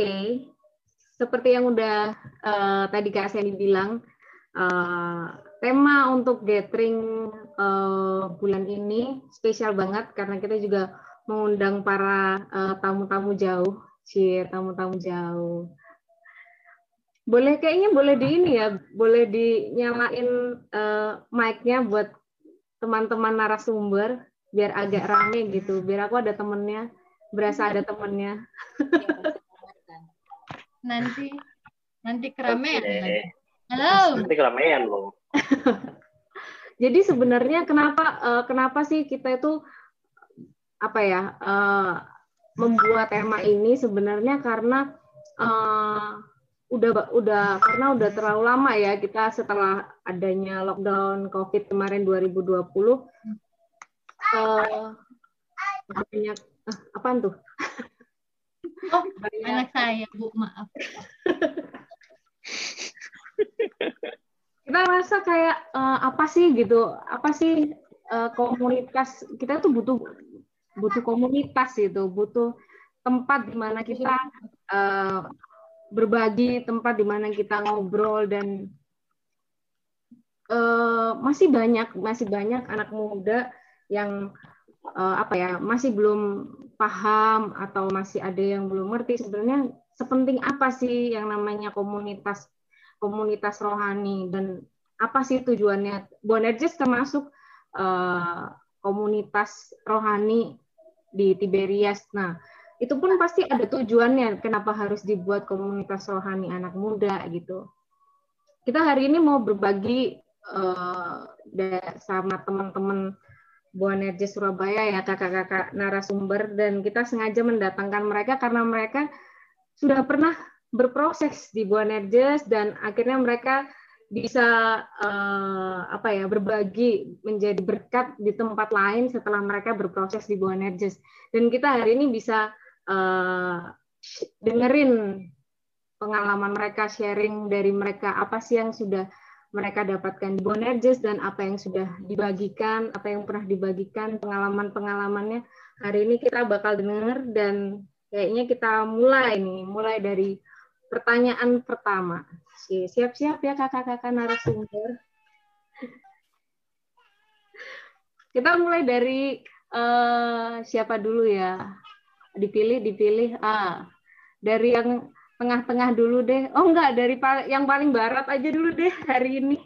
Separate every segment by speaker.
Speaker 1: okay. seperti yang udah uh, tadi Kak Seni bilang, uh, tema untuk gathering uh, bulan ini spesial banget karena kita juga mengundang para tamu-tamu uh, jauh, cie tamu-tamu jauh. Boleh kayaknya boleh di ini ya, boleh dinyalain uh, mic-nya buat teman-teman narasumber biar agak rame gitu, biar aku ada temennya, berasa ada temennya.
Speaker 2: nanti nanti keramaian okay. Halo.
Speaker 3: Nanti keramaian loh.
Speaker 1: Jadi sebenarnya kenapa uh, kenapa sih kita itu apa ya uh, membuat tema ini sebenarnya karena uh, udah udah karena udah terlalu lama ya kita setelah adanya lockdown COVID kemarin 2020 uh, banyak uh, apaan tuh?
Speaker 2: Oh, banyak. anak saya, Bu, maaf.
Speaker 1: kita rasa kayak uh, apa sih gitu apa sih uh, komunitas kita tuh butuh butuh komunitas gitu butuh tempat di mana kita uh, berbagi tempat di mana kita ngobrol dan uh, masih banyak masih banyak anak muda yang uh, apa ya masih belum paham atau masih ada yang belum ngerti sebenarnya sepenting apa sih yang namanya komunitas komunitas rohani dan apa sih tujuannya? Bonerges termasuk uh, komunitas rohani di Tiberias. Nah, itu pun pasti ada tujuannya kenapa harus dibuat komunitas rohani anak muda gitu. Kita hari ini mau berbagi uh, sama teman-teman Boanerges Surabaya ya kakak-kakak narasumber. Dan kita sengaja mendatangkan mereka karena mereka sudah pernah berproses di Boanerges dan akhirnya mereka bisa uh, apa ya berbagi menjadi berkat di tempat lain setelah mereka berproses di Boanerges dan kita hari ini bisa uh, dengerin pengalaman mereka sharing dari mereka apa sih yang sudah mereka dapatkan di Bonerges dan apa yang sudah dibagikan apa yang pernah dibagikan pengalaman-pengalamannya hari ini kita bakal dengar dan kayaknya kita mulai nih mulai dari pertanyaan pertama. Siap-siap ya kakak-kakak narasumber. Kita mulai dari uh, siapa dulu ya? Dipilih, dipilih. Ah, dari yang tengah-tengah dulu deh. Oh enggak, dari yang paling barat aja dulu deh hari ini.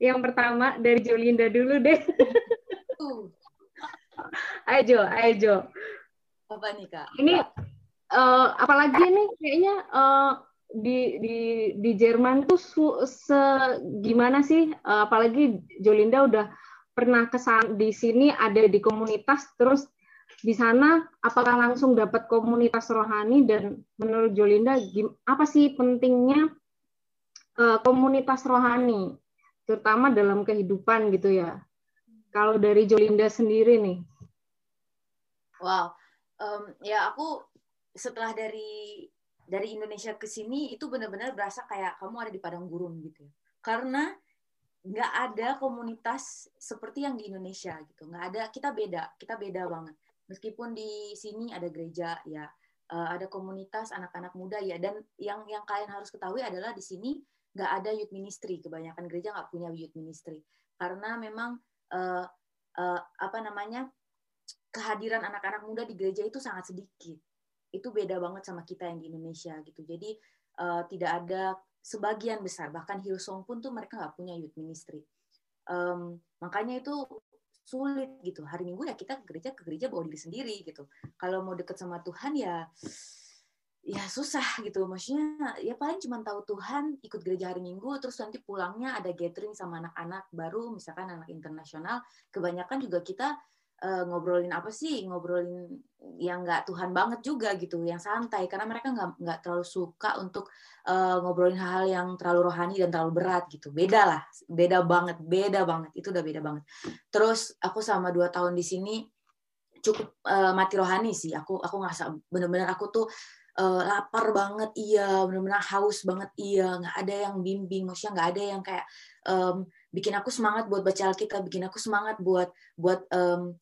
Speaker 1: Yang pertama dari Jolinda dulu deh. ayo ayo.
Speaker 4: Apa nih kak?
Speaker 1: Ini uh, apalagi nih kayaknya uh, di di di Jerman tuh su, se gimana sih uh, apalagi Jolinda udah pernah kesan di sini ada di komunitas terus di sana apakah langsung dapat komunitas rohani dan menurut Jolinda apa sih pentingnya uh, komunitas rohani terutama dalam kehidupan gitu ya kalau dari Jolinda sendiri nih
Speaker 4: wow um, ya aku setelah dari dari Indonesia ke sini itu benar-benar berasa kayak kamu ada di padang gurun gitu ya. Karena nggak ada komunitas seperti yang di Indonesia gitu. Nggak ada, kita beda, kita beda banget. Meskipun di sini ada gereja ya, eh, ada komunitas anak-anak muda ya. Dan yang yang kalian harus ketahui adalah di sini nggak ada youth ministry. Kebanyakan gereja nggak punya youth ministry karena memang uh, uh, apa namanya kehadiran anak-anak muda di gereja itu sangat sedikit itu beda banget sama kita yang di Indonesia gitu. Jadi uh, tidak ada sebagian besar bahkan Hillsong pun tuh mereka nggak punya youth ministry. Um, makanya itu sulit gitu. Hari Minggu ya kita ke gereja ke gereja bawa diri sendiri gitu. Kalau mau deket sama Tuhan ya ya susah gitu. Maksudnya ya paling cuma tahu Tuhan ikut gereja hari Minggu terus nanti pulangnya ada gathering sama anak-anak baru misalkan anak internasional. Kebanyakan juga kita uh, ngobrolin apa sih? Ngobrolin yang nggak Tuhan banget juga gitu yang santai. Karena mereka nggak nggak terlalu suka untuk uh, ngobrolin hal-hal yang terlalu rohani dan terlalu berat gitu. Beda lah beda banget beda banget. Itu udah beda banget. Terus aku sama dua tahun di sini cukup uh, mati rohani sih. Aku aku ngerasa bener-bener aku tuh uh, lapar banget. Iya bener-bener haus banget. Iya nggak ada yang bimbing. Maksudnya nggak ada yang kayak um, bikin aku semangat buat baca Alkitab bikin aku semangat buat buat um,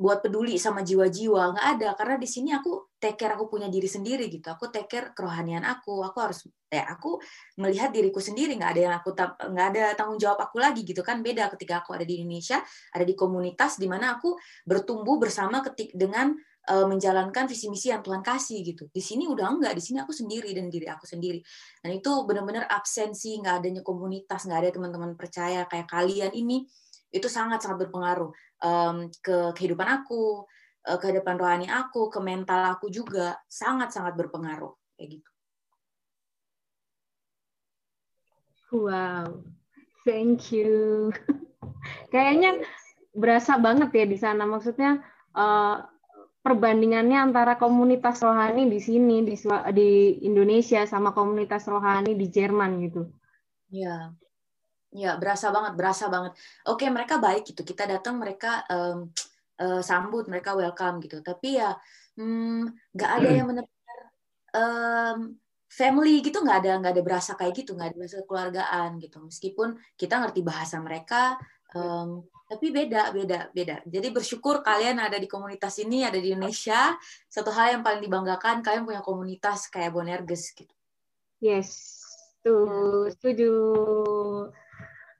Speaker 4: buat peduli sama jiwa-jiwa. Nggak ada karena di sini aku take care aku punya diri sendiri gitu. Aku take care kerohanian aku. Aku harus ya aku melihat diriku sendiri. Nggak ada yang aku nggak ada tanggung jawab aku lagi gitu kan. Beda ketika aku ada di Indonesia ada di komunitas di mana aku bertumbuh bersama ketik dengan uh, menjalankan visi misi yang Tuhan kasih gitu. Di sini udah enggak di sini aku sendiri dan diri aku sendiri. Dan itu benar-benar absensi nggak adanya komunitas nggak ada teman-teman percaya kayak kalian ini itu sangat sangat berpengaruh um, ke kehidupan aku, uh, ke depan rohani aku, ke mental aku juga sangat sangat berpengaruh kayak gitu.
Speaker 1: Wow, thank you. Kayaknya berasa banget ya di sana. Maksudnya uh, perbandingannya antara komunitas rohani di sini di di Indonesia sama komunitas rohani di Jerman gitu.
Speaker 4: Ya, Ya, berasa banget, berasa banget. Oke, mereka baik gitu. Kita datang, mereka um, uh, sambut, mereka welcome gitu. Tapi ya hmm, nggak hmm, ada yang benar-benar um, family gitu, nggak ada nggak ada berasa kayak gitu, nggak ada berasa keluargaan gitu. Meskipun kita ngerti bahasa mereka, um, tapi beda, beda, beda. Jadi bersyukur kalian ada di komunitas ini, ada di Indonesia. Satu hal yang paling dibanggakan, kalian punya komunitas kayak Bonerges gitu.
Speaker 1: Yes, tuh setuju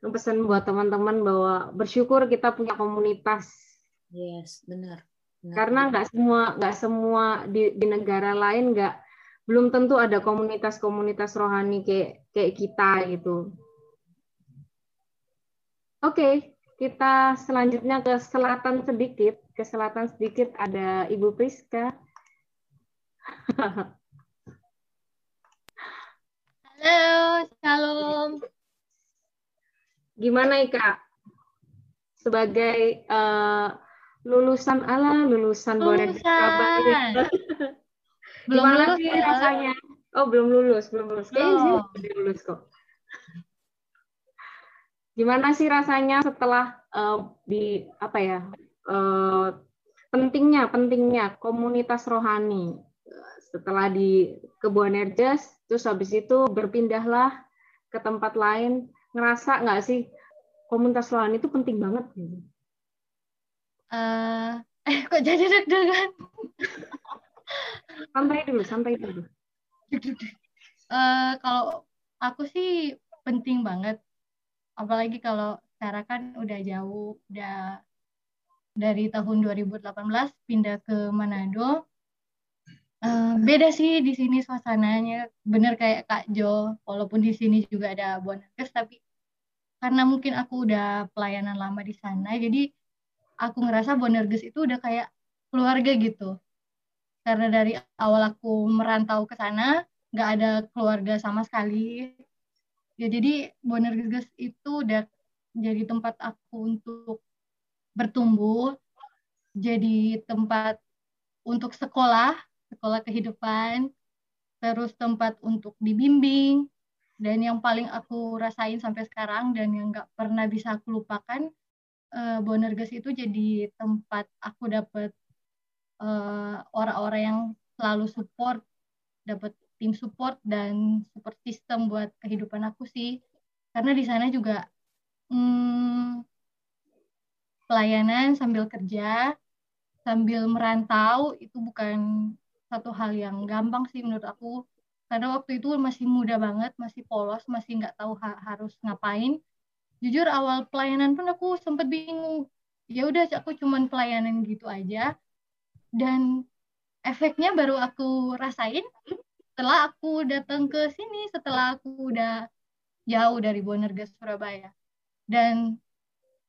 Speaker 1: pesan buat teman-teman bahwa bersyukur kita punya komunitas.
Speaker 4: Yes, benar.
Speaker 1: benar. Karena nggak semua nggak semua di, di negara lain nggak belum tentu ada komunitas-komunitas rohani kayak kayak kita gitu. Oke, okay, kita selanjutnya ke selatan sedikit. Ke selatan sedikit ada Ibu Priska.
Speaker 2: Halo, shalom.
Speaker 1: Gimana Ika? Sebagai uh, lulusan ala lulusan
Speaker 2: Bonek Surabaya.
Speaker 1: belum Gimana lulus sih ya? rasanya? Oh, belum lulus, belum lulus. Kayaknya oh. sih lulus kok. Gimana sih rasanya setelah uh, di apa ya? Uh, pentingnya pentingnya komunitas rohani setelah di Kebuan Erjas terus habis itu berpindahlah ke tempat lain ngerasa nggak sih komunitas rohani itu penting banget gitu?
Speaker 2: Uh, eh kok jadi deg-degan?
Speaker 1: santai dulu, santai dulu.
Speaker 2: Uh, kalau aku sih penting banget, apalagi kalau cara kan udah jauh, udah dari tahun 2018 pindah ke Manado. Uh, beda sih di sini suasananya, bener kayak Kak Jo, walaupun di sini juga ada Bonakes, tapi karena mungkin aku udah pelayanan lama di sana, jadi aku ngerasa Bonerges itu udah kayak keluarga gitu. Karena dari awal aku merantau ke sana, nggak ada keluarga sama sekali. Ya jadi Bonerges itu udah jadi tempat aku untuk bertumbuh, jadi tempat untuk sekolah, sekolah kehidupan, terus tempat untuk dibimbing, dan yang paling aku rasain sampai sekarang dan yang nggak pernah bisa aku lupakan uh, Bonerges itu jadi tempat aku dapat uh, orang-orang yang selalu support dapat tim support dan support system buat kehidupan aku sih. Karena di sana juga hmm, pelayanan sambil kerja sambil merantau itu bukan satu hal yang gampang sih menurut aku. Karena waktu itu masih muda banget masih polos masih nggak tahu ha harus ngapain. Jujur awal pelayanan pun aku sempat bingung. Ya udah aku cuman pelayanan gitu aja. Dan efeknya baru aku rasain setelah aku datang ke sini setelah aku udah jauh dari Bonerges Surabaya. Dan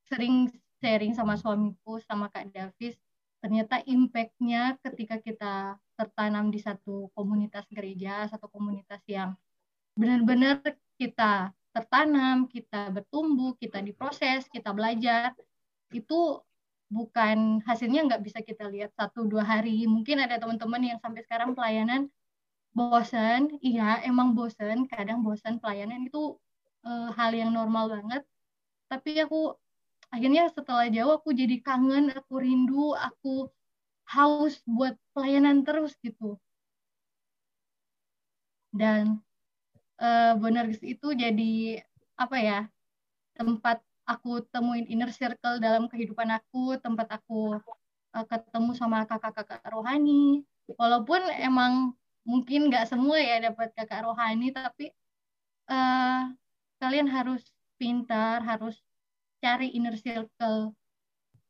Speaker 2: sering sharing sama suamiku sama Kak Davis ternyata impactnya ketika kita tertanam di satu komunitas gereja, satu komunitas yang benar-benar kita tertanam, kita bertumbuh, kita diproses, kita belajar, itu bukan hasilnya nggak bisa kita lihat satu dua hari. Mungkin ada teman-teman yang sampai sekarang pelayanan bosan, iya emang bosan, kadang bosan pelayanan itu e, hal yang normal banget. Tapi aku akhirnya setelah jauh aku jadi kangen, aku rindu, aku haus buat pelayanan terus gitu. Dan uh, Bonergis itu jadi apa ya tempat aku temuin inner circle dalam kehidupan aku tempat aku uh, ketemu sama kakak-kakak rohani. Walaupun emang mungkin nggak semua ya dapat kakak rohani tapi uh, kalian harus pintar harus cari inner circle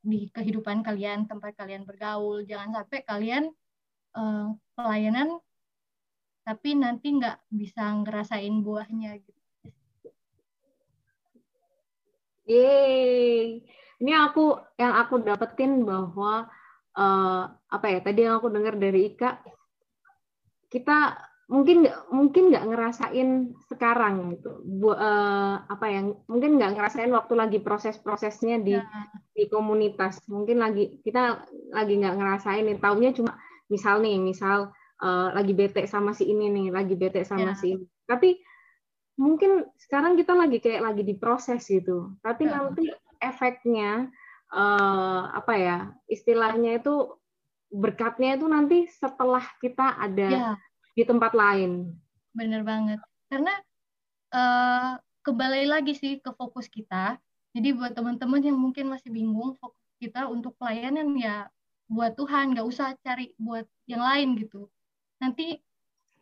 Speaker 2: di kehidupan kalian tempat kalian bergaul jangan sampai kalian uh, pelayanan tapi nanti nggak bisa ngerasain buahnya gitu.
Speaker 1: Yeay. Ini aku yang aku dapetin bahwa uh, apa ya tadi yang aku dengar dari Ika kita mungkin nggak mungkin nggak ngerasain sekarang gitu Bu, uh, apa yang mungkin nggak ngerasain waktu lagi proses-prosesnya di ya. di komunitas mungkin lagi kita lagi nggak ngerasain nih taunya cuma misal nih misal uh, lagi bete sama si ini nih lagi bete sama ya. si ini tapi mungkin sekarang kita lagi kayak lagi diproses gitu tapi ya. nanti efeknya uh, apa ya istilahnya itu berkatnya itu nanti setelah kita ada ya. Di tempat lain.
Speaker 2: Bener banget. Karena uh, kembali lagi sih ke fokus kita. Jadi buat teman-teman yang mungkin masih bingung fokus kita untuk pelayanan ya buat Tuhan, nggak usah cari buat yang lain gitu. Nanti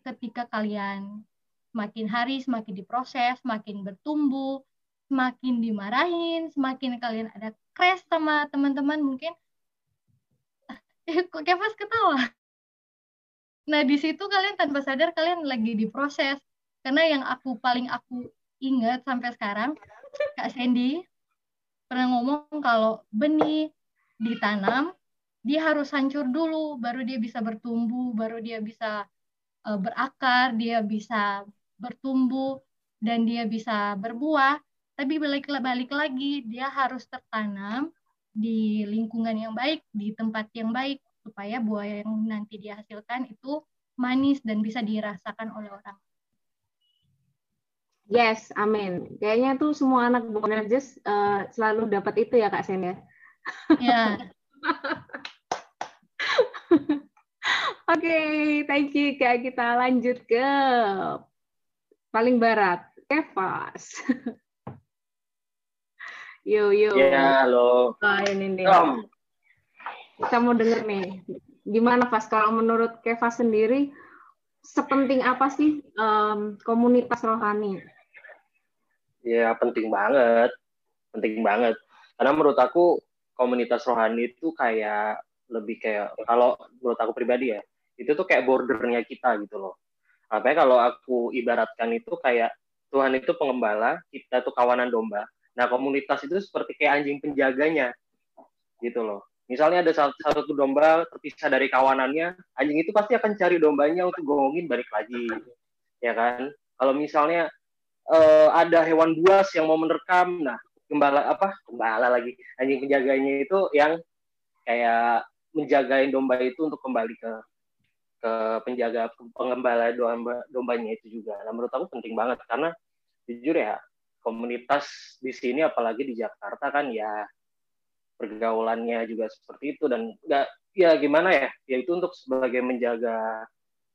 Speaker 2: ketika kalian semakin hari semakin diproses, semakin bertumbuh, semakin dimarahin, semakin kalian ada crash sama teman-teman mungkin kok Kevas ketawa nah di situ kalian tanpa sadar kalian lagi diproses. Karena yang aku paling aku ingat sampai sekarang Kak Sandy pernah ngomong kalau benih ditanam dia harus hancur dulu baru dia bisa bertumbuh baru dia bisa uh, berakar dia bisa bertumbuh dan dia bisa berbuah. Tapi balik balik lagi dia harus tertanam di lingkungan yang baik, di tempat yang baik, supaya buah yang nanti dihasilkan itu manis dan bisa dirasakan oleh orang.
Speaker 1: Yes, amin. Kayaknya tuh semua anak Bonerges uh, selalu dapat itu ya Kak Sen ya.
Speaker 2: Ya.
Speaker 1: Oke, okay, thank you Kak. Kita lanjut ke paling barat, Kevas. Yo yo.
Speaker 3: Ya, halo.
Speaker 1: Oh, ini nih. Kita mau denger nih. Gimana Pas kalau menurut Keva sendiri sepenting apa sih um, komunitas rohani?
Speaker 3: Ya, penting banget. Penting banget. Karena menurut aku komunitas rohani itu kayak lebih kayak kalau menurut aku pribadi ya, itu tuh kayak bordernya kita gitu loh. Apa kalau aku ibaratkan itu kayak Tuhan itu pengembala, kita tuh kawanan domba Nah, komunitas itu seperti kayak anjing penjaganya, gitu loh. Misalnya ada satu, satu domba terpisah dari kawanannya, anjing itu pasti akan cari dombanya untuk gongongin balik lagi, ya kan? Kalau misalnya uh, ada hewan buas yang mau menerkam, nah gembala apa? Gembala lagi, anjing penjaganya itu yang kayak menjagain domba itu untuk kembali ke ke penjaga pengembala domba dombanya itu juga. Nah, menurut aku penting banget karena jujur ya komunitas di sini apalagi di Jakarta kan ya pergaulannya juga seperti itu. Dan nggak ya gimana ya ya itu untuk sebagai menjaga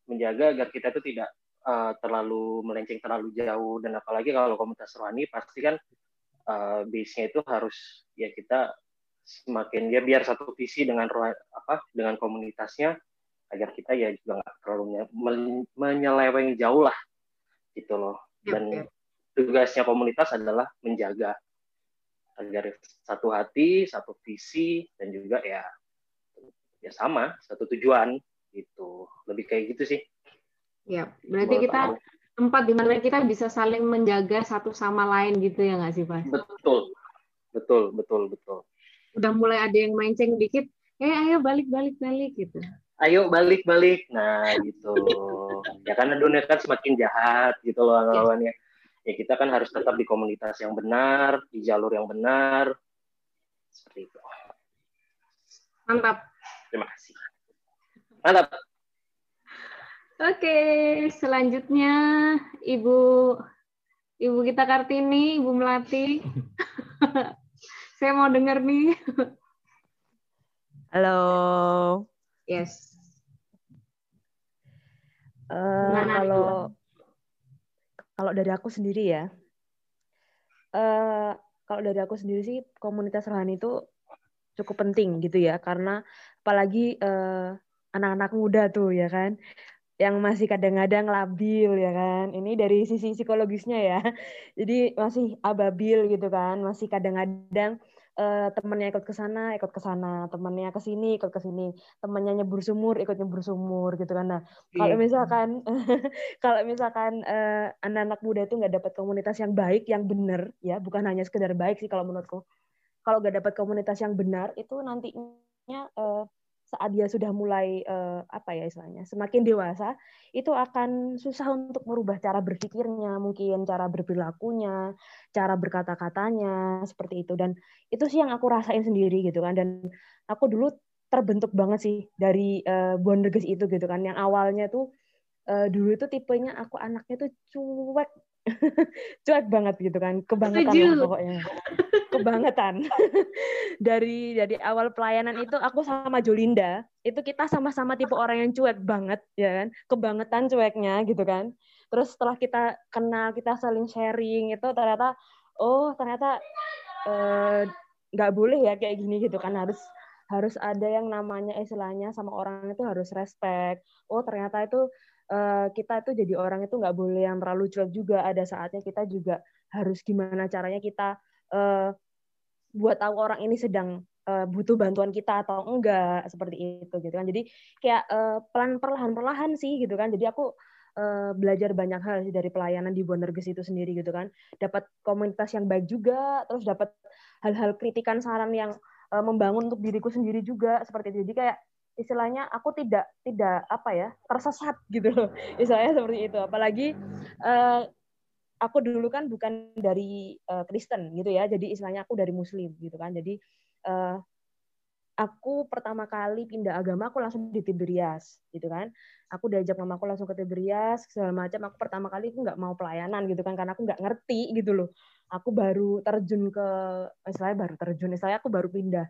Speaker 3: menjaga agar kita itu tidak uh, terlalu melenceng terlalu jauh. Dan apalagi kalau komunitas rohani pasti kan uh, base-nya itu harus ya kita semakin ya biar satu visi dengan apa dengan komunitasnya agar kita ya juga nggak terlalu menyeleweng jauh lah gitu loh. Dan yep, yep tugasnya komunitas adalah menjaga agar satu hati, satu visi, dan juga ya ya sama, satu tujuan gitu. Lebih kayak gitu sih.
Speaker 1: Ya, berarti kita tempat di mana kita bisa saling menjaga satu sama lain gitu ya nggak sih, Pak?
Speaker 3: Betul, betul, betul, betul.
Speaker 1: Udah mulai ada yang mancing dikit, eh ayo balik, balik, balik gitu.
Speaker 3: Ayo balik, balik. Nah gitu. ya karena dunia kan semakin jahat gitu loh lawannya. Ya kita kan harus tetap di komunitas yang benar, di jalur yang benar. Seperti itu.
Speaker 1: Mantap.
Speaker 3: Terima kasih. Mantap.
Speaker 1: Oke, selanjutnya Ibu Ibu kita Kartini, Ibu Melati. Saya mau dengar nih.
Speaker 5: Halo.
Speaker 1: Yes.
Speaker 5: Uh, kalau kalau dari aku sendiri ya, uh, kalau dari aku sendiri sih komunitas rohani itu cukup penting gitu ya karena apalagi anak anak-anak muda tuh ya kan yang masih kadang-kadang labil ya kan. Ini dari sisi psikologisnya ya. Jadi masih ababil gitu kan, masih kadang-kadang uh, temennya ikut ke sana, ikut ke sana, temennya ke sini, ikut ke sini, temennya nyebur sumur, ikut nyebur sumur gitu kan. Nah, yeah. kalau misalkan kalau misalkan uh, anak-anak muda itu nggak dapat komunitas yang baik, yang benar ya, bukan hanya sekedar baik sih kalau menurutku. Kalau nggak dapat komunitas yang benar itu nantinya uh, saat dia sudah mulai uh, apa ya istilahnya semakin dewasa itu akan susah untuk merubah cara berpikirnya mungkin cara berperilakunya cara berkata-katanya seperti itu. Dan itu sih yang aku rasain sendiri gitu kan. Dan aku dulu terbentuk banget sih dari uh, bonderges itu gitu kan. Yang awalnya tuh uh, dulu itu tipenya aku anaknya tuh cuek. Cuek banget gitu kan. Kebangetan pokoknya kebangetan. Dari dari awal pelayanan itu aku sama Jolinda. Itu kita sama-sama tipe orang yang cuek banget ya kan? Kebangetan cueknya gitu kan? Terus setelah kita kenal kita saling sharing itu ternyata oh ternyata eh, nggak uh, boleh ya kayak gini gitu kan? Harus harus ada yang namanya istilahnya sama orang itu harus respect. Oh ternyata itu uh, kita itu jadi orang itu nggak boleh yang terlalu cuek juga. Ada saatnya kita juga harus gimana caranya kita uh, buat tahu orang ini sedang uh, butuh bantuan kita atau enggak seperti itu gitu kan. Jadi kayak uh, pelan perlahan-perlahan sih gitu kan. Jadi aku uh, belajar banyak hal sih dari pelayanan di Bonerges itu sendiri gitu kan. Dapat komunitas yang baik juga, terus dapat hal-hal kritikan saran yang uh, membangun untuk diriku sendiri juga seperti itu. Jadi kayak istilahnya aku tidak tidak apa ya tersesat gitu loh istilahnya seperti itu apalagi uh, aku dulu kan bukan dari uh, Kristen gitu ya jadi istilahnya aku dari Muslim gitu kan. Jadi uh, aku pertama kali pindah agama aku langsung di Tiberias gitu kan. Aku diajak mamaku langsung ke Tiberias segala macam. Aku pertama kali aku nggak mau pelayanan gitu kan karena aku nggak ngerti gitu loh. Aku baru terjun ke istilahnya baru terjun istilahnya aku baru pindah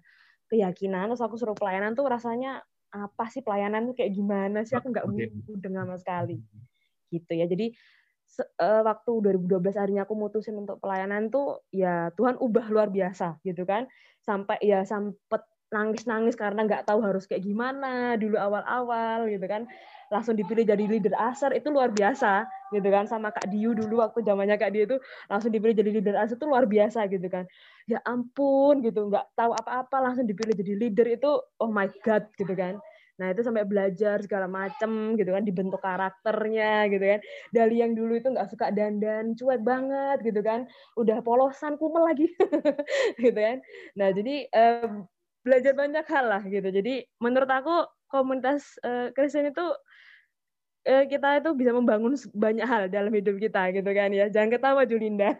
Speaker 5: keyakinan terus aku suruh pelayanan tuh rasanya apa sih pelayanan tuh kayak gimana sih? Aku nggak mudeng sama sekali gitu ya. Jadi uh, waktu 2012 harinya aku mutusin untuk pelayanan tuh ya Tuhan ubah luar biasa gitu kan. Sampai ya sempet nangis-nangis karena nggak tahu harus kayak gimana dulu awal-awal gitu kan. Langsung dipilih jadi leader aser itu luar biasa gitu kan. Sama Kak Diu dulu waktu zamannya Kak Diu itu langsung dipilih jadi leader aser itu luar biasa gitu kan. Ya ampun gitu nggak tahu apa-apa langsung dipilih jadi leader itu oh my god gitu kan Nah itu sampai belajar segala macem gitu kan, dibentuk karakternya gitu kan. Dari yang dulu itu nggak suka dandan, cuek banget gitu kan, udah polosan kumel lagi gitu kan. Nah jadi um, belajar banyak hal lah gitu. Jadi menurut aku komunitas uh, Kristen itu uh, kita itu bisa membangun banyak hal dalam hidup kita gitu kan ya. Jangan ketawa Julinda.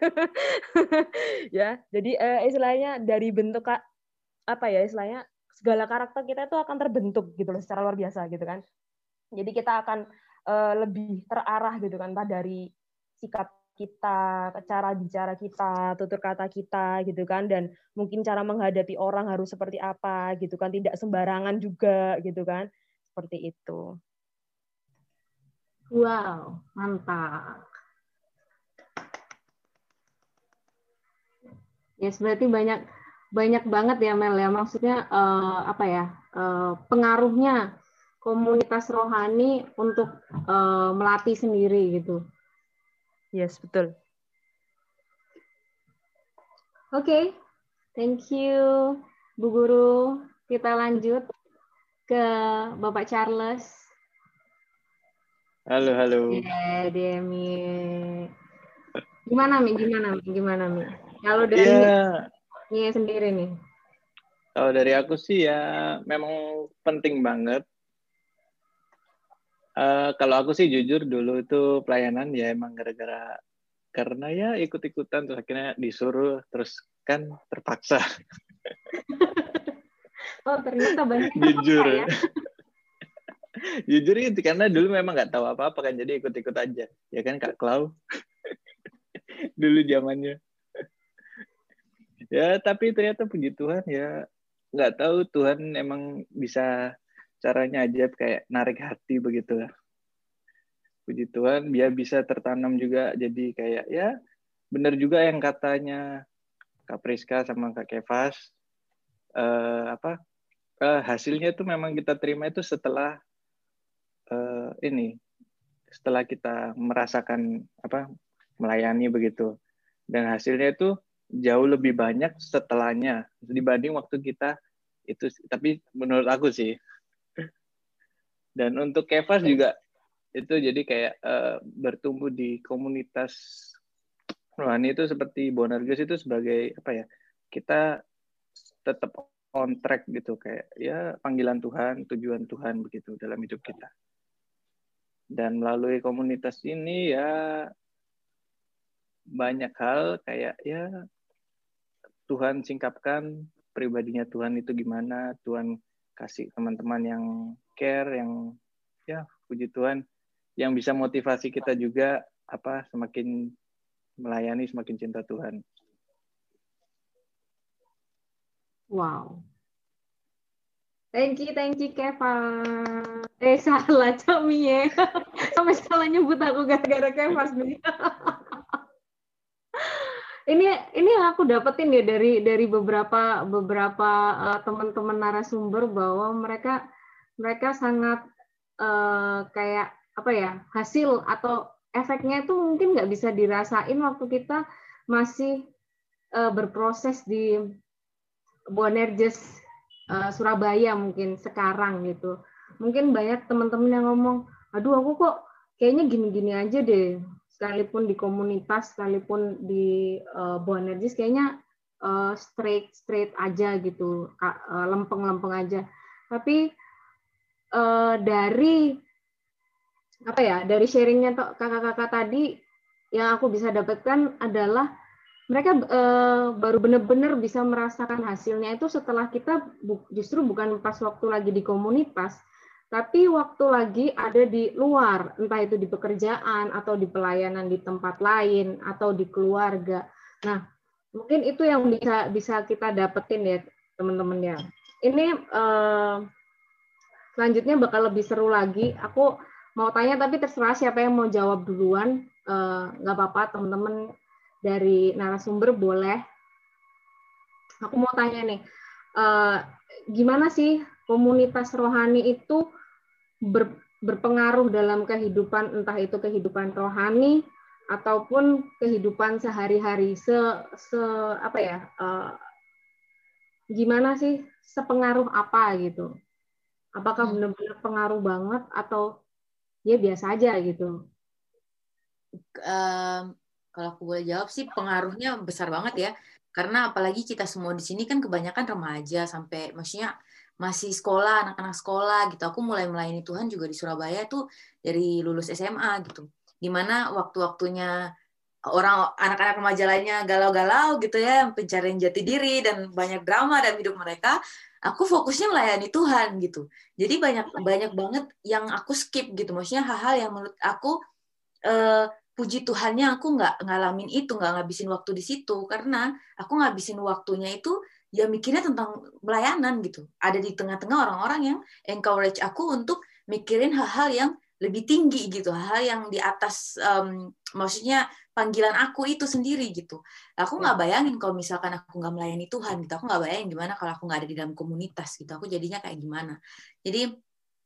Speaker 5: ya, jadi uh, istilahnya dari bentuk apa ya istilahnya segala karakter kita itu akan terbentuk gitu loh secara luar biasa gitu kan. Jadi kita akan uh, lebih terarah gitu kan entah dari sikap kita, cara bicara kita, tutur kata kita gitu kan dan mungkin cara menghadapi orang harus seperti apa gitu kan, tidak sembarangan juga gitu kan. Seperti itu.
Speaker 1: Wow, mantap. Yes, berarti banyak banyak banget ya Mel ya. Maksudnya uh, apa ya? Uh, pengaruhnya komunitas rohani untuk uh, melatih sendiri gitu.
Speaker 5: Yes, betul.
Speaker 1: Oke, okay. thank you Bu Guru. Kita lanjut ke Bapak Charles.
Speaker 6: Halo, halo.
Speaker 1: Yeah, Demi. Gimana Mi? Gimana Mi? Gimana Mi? Kalau dari yeah. Nia sendiri nih.
Speaker 6: Kalau dari aku sih ya memang penting banget Uh, kalau aku sih jujur dulu itu pelayanan ya emang gara-gara karena ya ikut-ikutan terus akhirnya disuruh terus kan terpaksa.
Speaker 1: oh ternyata banyak
Speaker 6: jujur. Ya? jujur itu karena dulu memang nggak tahu apa-apa kan jadi ikut-ikut aja ya kan Kak Klau dulu zamannya ya tapi ternyata puji Tuhan ya. Nggak tahu Tuhan emang bisa caranya aja kayak narik hati begitu lah. Puji Tuhan, dia bisa tertanam juga. Jadi kayak ya benar juga yang katanya Kak Priska sama Kak Kevas. Uh, apa uh, hasilnya itu memang kita terima itu setelah uh, ini setelah kita merasakan apa melayani begitu. Dan hasilnya itu jauh lebih banyak setelahnya dibanding waktu kita itu tapi menurut aku sih. Dan untuk Kevas juga itu jadi kayak uh, bertumbuh di komunitas rohani itu seperti Bonarges itu sebagai apa ya kita tetap on track gitu. Kayak ya panggilan Tuhan tujuan Tuhan begitu dalam hidup kita. Dan melalui komunitas ini ya banyak hal kayak ya Tuhan singkapkan pribadinya Tuhan itu gimana Tuhan kasih teman-teman yang care yang ya puji Tuhan yang bisa motivasi kita juga apa semakin melayani semakin cinta Tuhan.
Speaker 1: Wow. Thank you, thank you, Kevin. Eh, salah, Cami ya. Sampai salah nyebut aku gara-gara Kevin nih. ini ini yang aku dapetin ya dari dari beberapa beberapa uh, teman-teman narasumber bahwa mereka mereka sangat uh, kayak apa ya hasil atau efeknya itu mungkin nggak bisa dirasain waktu kita masih uh, berproses di Bonerges uh, Surabaya mungkin sekarang gitu. Mungkin banyak teman-teman yang ngomong aduh aku kok kayaknya gini-gini aja deh sekalipun di komunitas sekalipun di uh, Bonerges kayaknya uh, straight straight aja gitu lempeng-lempeng aja. Tapi uh, dari apa ya dari sharingnya kakak-kakak tadi yang aku bisa dapatkan adalah mereka uh, baru benar-benar bisa merasakan hasilnya itu setelah kita bu, justru bukan pas waktu lagi di komunitas tapi waktu lagi ada di luar entah itu di pekerjaan atau di pelayanan di tempat lain atau di keluarga. Nah mungkin itu yang bisa bisa kita dapetin ya teman-teman ya. Ini uh, selanjutnya bakal lebih seru lagi. Aku mau tanya tapi terserah siapa yang mau jawab duluan. Eh, nggak uh, apa-apa teman-teman dari narasumber boleh. Aku mau tanya nih uh, gimana sih komunitas rohani itu ber, berpengaruh dalam kehidupan entah itu kehidupan rohani ataupun kehidupan sehari-hari. Se, se apa ya uh, gimana sih sepengaruh apa gitu? Apakah hmm. benar-benar pengaruh banget atau ya biasa aja gitu?
Speaker 4: Um, kalau aku boleh jawab sih pengaruhnya besar banget ya. Karena apalagi kita semua di sini kan kebanyakan remaja sampai maksudnya masih sekolah anak-anak sekolah gitu aku mulai melayani Tuhan juga di Surabaya tuh dari lulus SMA gitu di mana waktu-waktunya orang anak-anak remaja lainnya galau-galau gitu ya pencarian jati diri dan banyak drama dalam hidup mereka aku fokusnya melayani Tuhan gitu. Jadi banyak banyak banget yang aku skip gitu. Maksudnya hal-hal yang menurut aku uh, puji Tuhannya aku nggak ngalamin itu, nggak ngabisin waktu di situ karena aku ngabisin waktunya itu ya mikirnya tentang pelayanan gitu. Ada di tengah-tengah orang-orang yang encourage aku untuk mikirin hal-hal yang lebih tinggi gitu, hal yang di atas um, maksudnya panggilan aku itu sendiri gitu. Aku nggak ya. bayangin kalau misalkan aku nggak melayani Tuhan gitu. Aku nggak bayangin gimana kalau aku nggak ada di dalam komunitas gitu. Aku jadinya kayak gimana. Jadi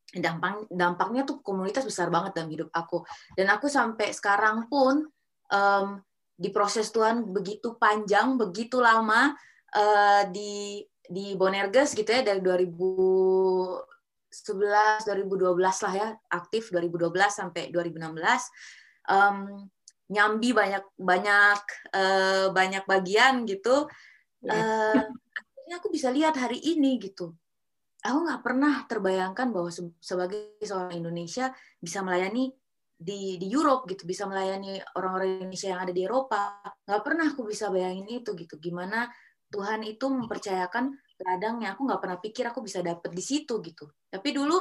Speaker 4: dampak dampaknya tuh komunitas besar banget dalam hidup aku. Dan aku sampai sekarang pun um, di proses Tuhan begitu panjang, begitu lama uh, di di Bonerges gitu ya dari 2011 2012 lah ya aktif 2012 sampai 2016 um, nyambi banyak banyak uh, banyak bagian gitu. Uh, akhirnya aku bisa lihat hari ini gitu. Aku nggak pernah terbayangkan bahwa sebagai seorang Indonesia bisa melayani di di Europe gitu bisa melayani orang-orang Indonesia yang ada di Eropa. Nggak pernah aku bisa bayangin itu gitu. Gimana Tuhan itu mempercayakan ladangnya aku nggak pernah pikir aku bisa dapet di situ gitu. Tapi dulu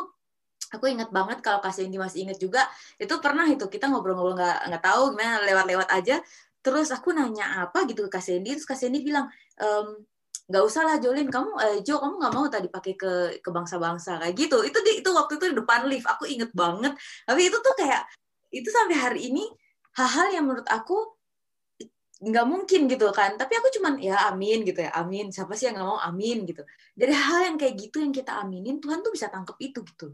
Speaker 4: aku ingat banget kalau Kak Sandy masih ingat juga itu pernah itu kita ngobrol-ngobrol nggak nggak tahu gimana lewat-lewat aja. Terus aku nanya apa gitu ke Kak Sandy terus Kak Sandy bilang ehm, nggak usah lah Jolin kamu eh, Jo kamu nggak mau tadi pakai ke ke bangsa-bangsa kayak gitu. Itu di itu waktu itu di depan lift aku inget banget. Tapi itu tuh kayak itu sampai hari ini hal-hal yang menurut aku nggak mungkin gitu kan. Tapi aku cuman ya amin gitu ya. Amin. Siapa sih yang nggak mau? Amin gitu. Dari hal yang kayak gitu yang kita aminin Tuhan tuh bisa tangkep itu gitu.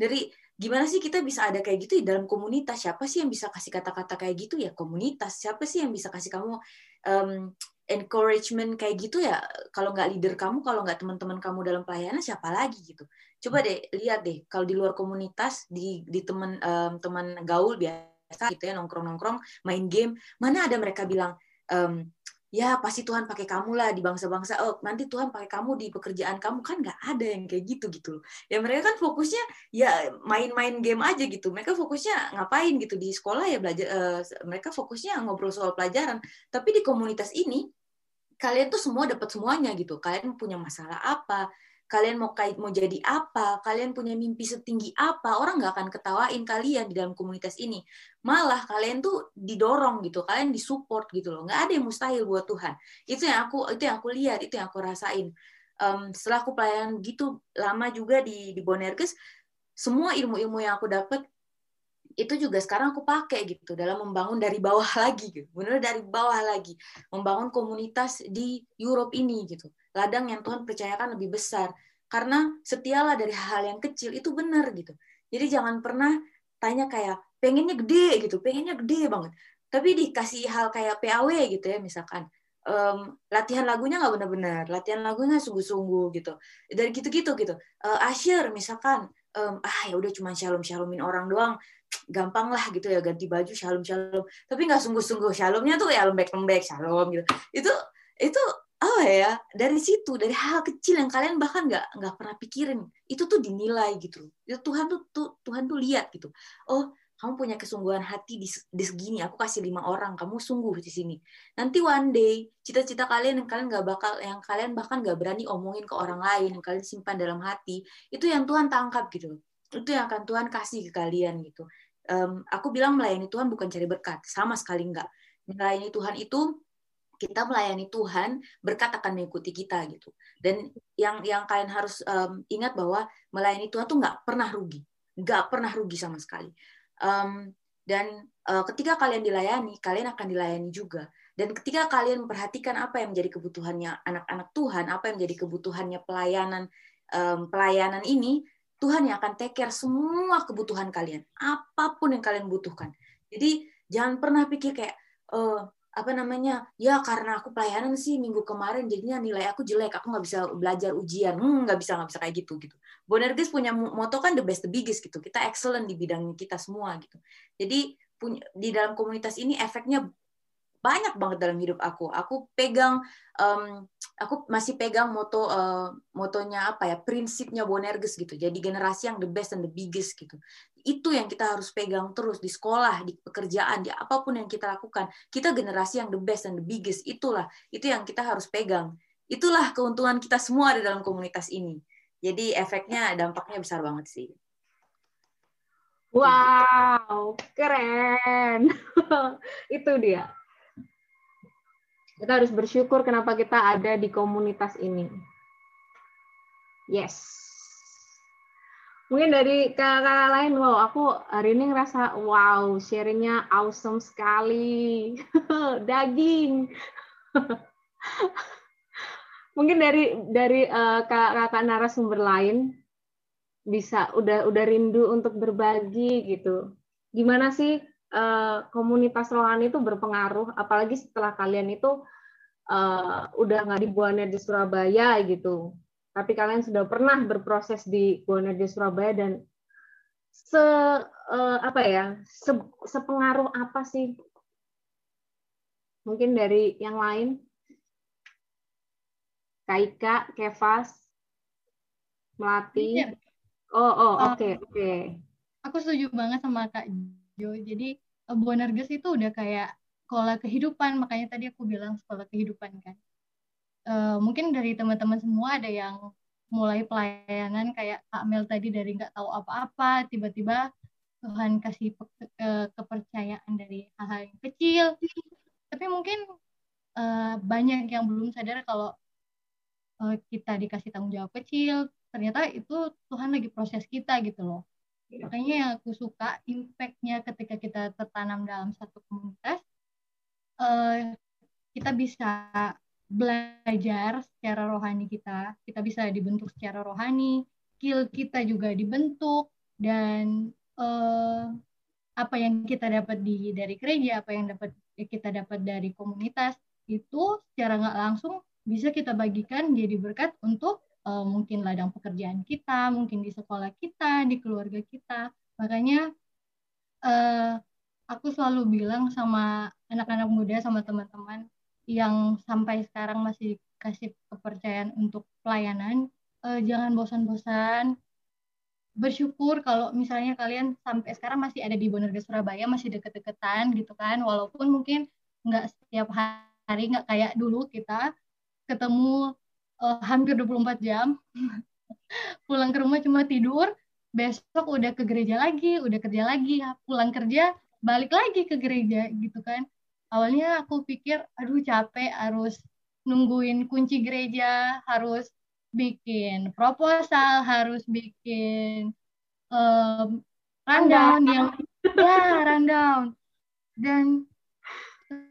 Speaker 4: Dari gimana sih kita bisa ada kayak gitu di dalam komunitas? Siapa sih yang bisa kasih kata-kata kayak gitu? Ya komunitas. Siapa sih yang bisa kasih kamu um, encouragement kayak gitu? Ya kalau nggak leader kamu kalau nggak teman-teman kamu dalam pelayanan siapa lagi gitu. Coba deh lihat deh kalau di luar komunitas di di teman um, teman gaul biasa gitu ya nongkrong nongkrong main game mana ada mereka bilang um, ya pasti Tuhan pakai kamu lah di bangsa-bangsa. Oh nanti Tuhan pakai kamu di pekerjaan kamu. Kan nggak ada yang kayak gitu gitu loh. Ya mereka kan fokusnya ya main-main game aja gitu. Mereka fokusnya ngapain gitu? Di sekolah ya belajar uh, mereka fokusnya ngobrol soal pelajaran. Tapi di komunitas ini kalian tuh semua dapat semuanya gitu. Kalian punya masalah apa kalian mau kait mau jadi apa, kalian punya mimpi setinggi apa, orang nggak akan ketawain kalian di dalam komunitas ini. Malah kalian tuh didorong gitu, kalian disupport gitu loh. Nggak ada yang mustahil buat Tuhan. Itu yang aku itu yang aku lihat, itu yang aku rasain. Um, setelah aku pelayanan gitu lama juga di di Bonerges, semua ilmu-ilmu yang aku dapat itu juga sekarang aku pakai gitu dalam membangun dari bawah lagi gitu benar dari bawah lagi membangun komunitas di Europe ini gitu ladang yang Tuhan percayakan lebih besar. Karena setialah dari hal yang kecil itu benar gitu. Jadi jangan pernah tanya kayak pengennya gede gitu. Pengennya gede banget. Tapi dikasih hal kayak PAW gitu ya misalkan. Um, latihan lagunya nggak benar-benar. Latihan lagunya sungguh-sungguh gitu. Dari gitu-gitu gitu. Uh, Asher misalkan. Um, ah ya udah cuma shalom shalomin orang doang. Gampang lah gitu ya ganti baju shalom shalom tapi nggak sungguh-sungguh shalomnya tuh ya lembek-lembek shalom gitu. Itu itu apa ya dari situ dari hal kecil yang kalian bahkan nggak nggak pernah pikirin itu tuh dinilai gitu itu Tuhan tuh, tuh Tuhan tuh lihat gitu. Oh kamu punya kesungguhan hati di, di segini aku kasih lima orang kamu sungguh di sini. Nanti one day cita-cita kalian yang kalian nggak bakal yang kalian bahkan nggak berani omongin ke orang lain yang kalian simpan dalam hati itu yang Tuhan tangkap gitu itu yang akan Tuhan kasih ke kalian gitu. Um, aku bilang melayani Tuhan bukan cari berkat sama sekali enggak melayani Tuhan itu kita melayani Tuhan berkat akan mengikuti kita gitu. Dan yang yang kalian harus um, ingat bahwa melayani Tuhan tuh nggak pernah rugi. Nggak pernah rugi sama sekali. Um, dan uh, ketika kalian dilayani kalian akan dilayani juga. Dan ketika kalian memperhatikan apa yang menjadi kebutuhannya anak-anak Tuhan apa yang menjadi kebutuhannya pelayanan um, pelayanan ini Tuhan yang akan take care semua kebutuhan kalian, apa pun yang kalian butuhkan. Jadi jangan pernah pikir kayak uh, apa namanya ya karena aku pelayanan sih minggu kemarin jadinya nilai aku jelek aku nggak bisa belajar ujian. Hmm, nggak bisa nggak bisa kayak gitu gitu. Bonergis punya moto kan the best the biggest gitu. Kita excellent di bidang kita semua gitu. Jadi punya di dalam komunitas ini efeknya banyak banget dalam hidup aku. Aku pegang, um, aku masih pegang moto uh, motonya apa ya, prinsipnya Bonerges gitu. Jadi generasi yang the best and the biggest gitu. Itu yang kita harus pegang terus di sekolah, di pekerjaan, di apa pun yang kita lakukan. Kita generasi yang the best and the biggest. Itulah, itu yang kita harus pegang. Itulah keuntungan kita semua di dalam komunitas ini. Jadi efeknya, dampaknya besar banget sih.
Speaker 1: Wow, keren. itu dia kita harus bersyukur kenapa kita ada di komunitas ini. Yes. Mungkin dari kakak lain, wow, aku hari ini ngerasa, wow, sharingnya awesome sekali. Daging. Mungkin dari dari uh, kakak narasumber lain bisa udah udah rindu untuk berbagi gitu. Gimana sih uh, komunitas rohani itu berpengaruh, apalagi setelah kalian itu uh, udah nggak di Buana di Surabaya gitu, tapi kalian sudah pernah berproses di Buana di Surabaya dan se uh, apa ya se, sepengaruh apa sih? Mungkin dari yang lain, Kaika, Kevas, Melati. Iya. Oh, oh, oke, okay, oke. Okay.
Speaker 2: Aku setuju banget sama Kak jadi eh, Bonerges itu udah kayak sekolah kehidupan, makanya tadi aku bilang sekolah kehidupan kan. Uh, mungkin dari teman-teman semua ada yang mulai pelayanan kayak Kak Mel tadi dari nggak tahu apa-apa, tiba-tiba Tuhan kasih uh, kepercayaan dari hal-hal yang kecil. Tapi mungkin uh, banyak yang belum sadar kalau kita dikasih tanggung jawab kecil, ternyata itu Tuhan lagi proses kita gitu loh makanya yang aku suka impactnya ketika kita tertanam dalam satu komunitas uh, kita bisa belajar secara rohani kita, kita bisa dibentuk secara rohani, skill kita juga dibentuk dan eh, apa yang kita dapat di dari gereja, apa yang dapat kita dapat dari komunitas itu secara nggak langsung bisa kita bagikan jadi berkat untuk uh, mungkin ladang pekerjaan kita, mungkin di sekolah kita, di keluarga kita. Makanya uh, aku selalu bilang sama anak-anak muda, sama teman-teman yang sampai sekarang masih kasih kepercayaan untuk pelayanan, uh, jangan bosan-bosan. Bersyukur kalau misalnya kalian sampai sekarang masih ada di Bonerga Surabaya, masih deket-deketan gitu kan, walaupun mungkin nggak setiap hari, nggak kayak dulu kita ketemu uh, hampir 24 jam. pulang ke rumah cuma tidur, besok udah ke gereja lagi, udah kerja lagi, pulang kerja balik lagi ke gereja gitu kan. Awalnya aku pikir aduh capek harus nungguin kunci gereja harus bikin proposal harus bikin um, rundown yang ya rundown. Dan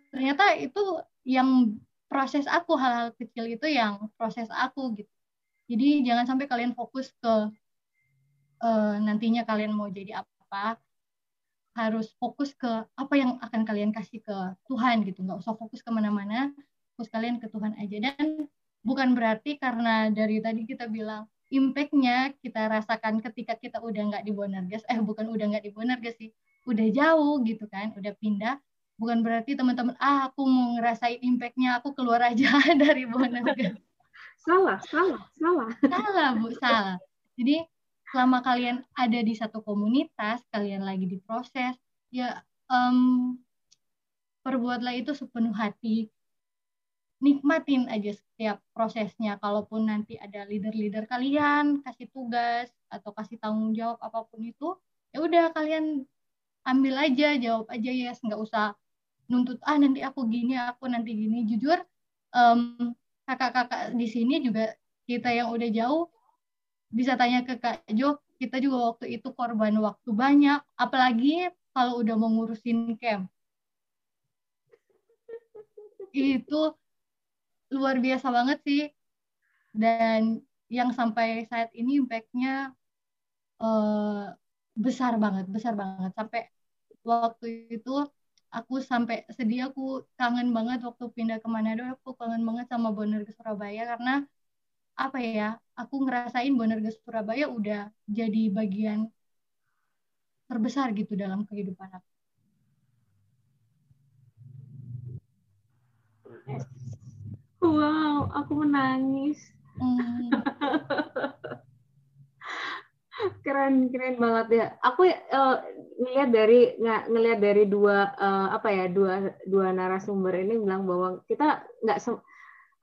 Speaker 2: ternyata itu yang proses aku hal-hal kecil itu yang proses aku gitu. Jadi jangan sampai kalian fokus ke uh, nantinya kalian mau jadi apa. Harus fokus ke apa yang akan kalian kasih ke Tuhan gitu. Nggak usah fokus ke mana-mana fokus kalian ke Tuhan aja. Dan bukan berarti karena dari tadi kita bilang impactnya kita rasakan ketika kita udah nggak di Bonerges eh bukan udah nggak di Bonerges sih udah jauh gitu kan udah pindah bukan berarti teman-teman ah aku mau ngerasain impactnya aku keluar aja dari Bonerges
Speaker 1: salah salah salah
Speaker 2: salah bu salah jadi selama kalian ada di satu komunitas, kalian lagi diproses, ya um, perbuatlah itu sepenuh hati. Nikmatin aja setiap prosesnya. Kalaupun nanti ada leader-leader kalian kasih tugas atau kasih tanggung jawab apa pun itu, ya udah kalian ambil aja, jawab aja ya, yes. nggak usah nuntut ah nanti aku gini, aku nanti gini. Jujur, um, kakak-kakak di sini juga kita yang udah jauh bisa tanya ke Kak Jo, kita juga waktu itu korban waktu banyak, apalagi kalau udah mau ngurusin camp. Itu luar biasa banget sih. Dan yang sampai saat ini impact-nya uh, besar banget, besar banget. Sampai waktu itu aku sampai sedih, aku kangen banget waktu pindah ke Manado, aku kangen banget sama Boner ke Surabaya karena apa ya aku ngerasain Bonerges Surabaya udah jadi bagian terbesar gitu dalam kehidupan aku.
Speaker 1: Wow, aku menangis. Hmm. keren, keren banget ya. Aku uh, ngelihat dari nggak ngelihat dari dua uh, apa ya dua dua narasumber ini bilang bahwa kita nggak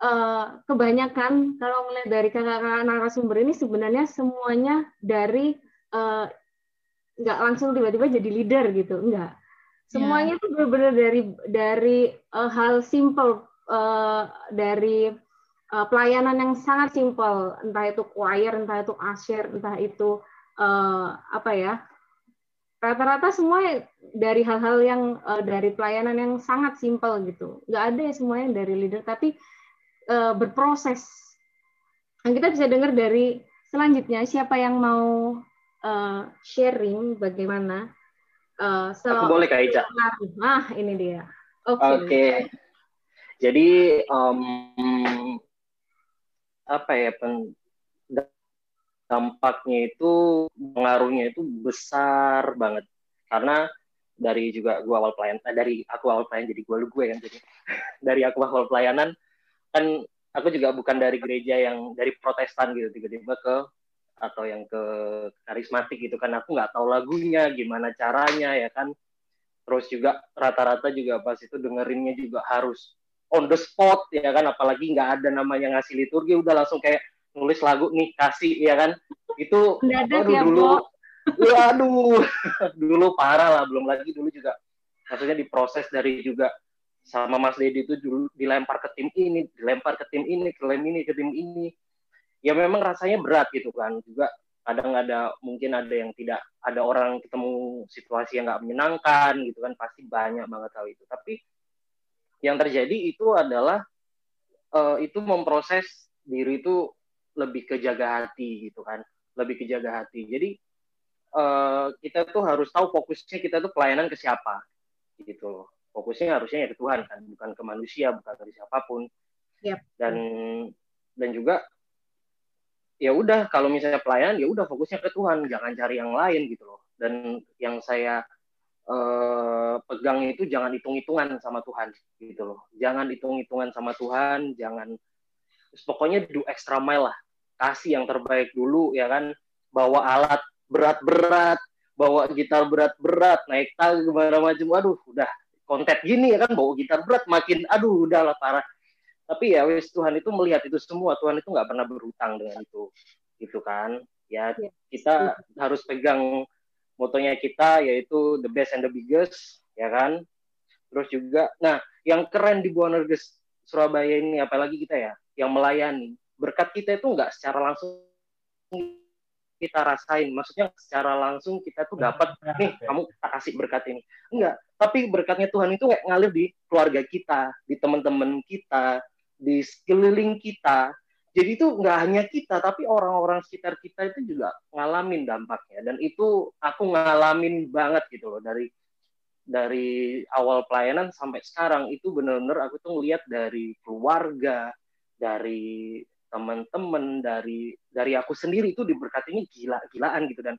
Speaker 1: uh, kebanyakan kalau melihat dari kakak-kakak narasumber ini sebenarnya semuanya dari uh, nggak langsung tiba-tiba jadi leader gitu, enggak. Semuanya itu yeah. benar-benar dari dari uh, hal simple uh, dari uh, pelayanan yang sangat simple, entah itu choir, entah itu usher, entah itu uh, apa ya rata-rata semua dari hal-hal yang uh, dari pelayanan yang sangat simpel gitu nggak ada ya semuanya dari leader tapi uh, berproses. Dan kita bisa dengar dari selanjutnya siapa yang mau uh, sharing bagaimana.
Speaker 3: Uh, so, Aku boleh Kak Ica.
Speaker 1: Ah, ini dia.
Speaker 3: Oke. Okay. Okay. Jadi um, apa ya pen, dampaknya itu pengaruhnya itu besar banget. Karena dari juga gua awal pelayan dari aku awal pelayan jadi gua lu gue kan jadi dari aku awal pelayanan kan aku juga bukan dari gereja yang dari Protestan gitu tiba-tiba ke atau yang ke karismatik gitu kan. Aku nggak tahu lagunya gimana caranya ya kan. Terus juga rata-rata juga pas itu dengerinnya juga harus on the spot ya kan apalagi nggak ada namanya ngasih liturgi udah langsung kayak nulis lagu nih kasih ya kan itu
Speaker 1: aduh, ya, dulu
Speaker 3: waduh dulu parah lah belum lagi dulu juga maksudnya diproses dari juga sama Mas Dedi itu dulu dilempar ke tim ini, dilempar ke tim ini, ke tim ini, ke tim ini. Ya memang rasanya berat gitu kan. Juga kadang ada mungkin ada yang tidak ada orang ketemu situasi yang nggak menyenangkan gitu kan pasti banyak banget hal itu. Tapi yang terjadi itu adalah uh, itu memproses diri itu lebih ke jaga hati gitu kan lebih ke jaga hati. Jadi uh, kita tuh harus tahu fokusnya kita tuh pelayanan ke siapa gitu loh. Fokusnya harusnya ya ke Tuhan kan bukan ke manusia bukan ke siapa pun. Yep. dan dan juga ya udah kalau misalnya pelayanan ya udah fokusnya ke Tuhan jangan cari yang lain gitu loh. Dan yang saya uh, pegang itu jangan hitung-hitungan sama Tuhan gitu loh. Jangan hitung-hitungan sama Tuhan jangan pokoknya do extra mile lah. Kasih yang terbaik dulu ya kan? Bawa alat berat-berat bawa gitar berat-berat naik tangga ke mana macam. Aduh udah. Konten gini ya kan? Bawa gitar berat makin aduh udahlah parah. Tapi ya wis Tuhan itu melihat itu semua. Tuhan itu nggak pernah berhutang dengan itu gitu kan? Ya iya. kita harus pegang motonya kita yaitu the best and the biggest ya kan? Terus juga nah yang keren di Buanerges Surabaya ini apalagi kita ya yang melayani berkat kita itu nggak secara langsung kita rasain. Maksudnya secara langsung kita tuh dapat nih kamu tak kasih berkat ini. Enggak tapi berkatnya Tuhan itu kayak ngalir di keluarga kita di teman-teman kita di sekeliling kita. Jadi itu nggak hanya kita, tapi orang-orang sekitar kita itu juga ngalamin dampaknya. Dan itu aku ngalamin banget gitu loh dari dari awal pelayanan sampai sekarang itu benar-benar aku tuh ngeliat dari keluarga, dari teman-teman, dari dari aku sendiri itu diberkatinya gila-gilaan gitu dan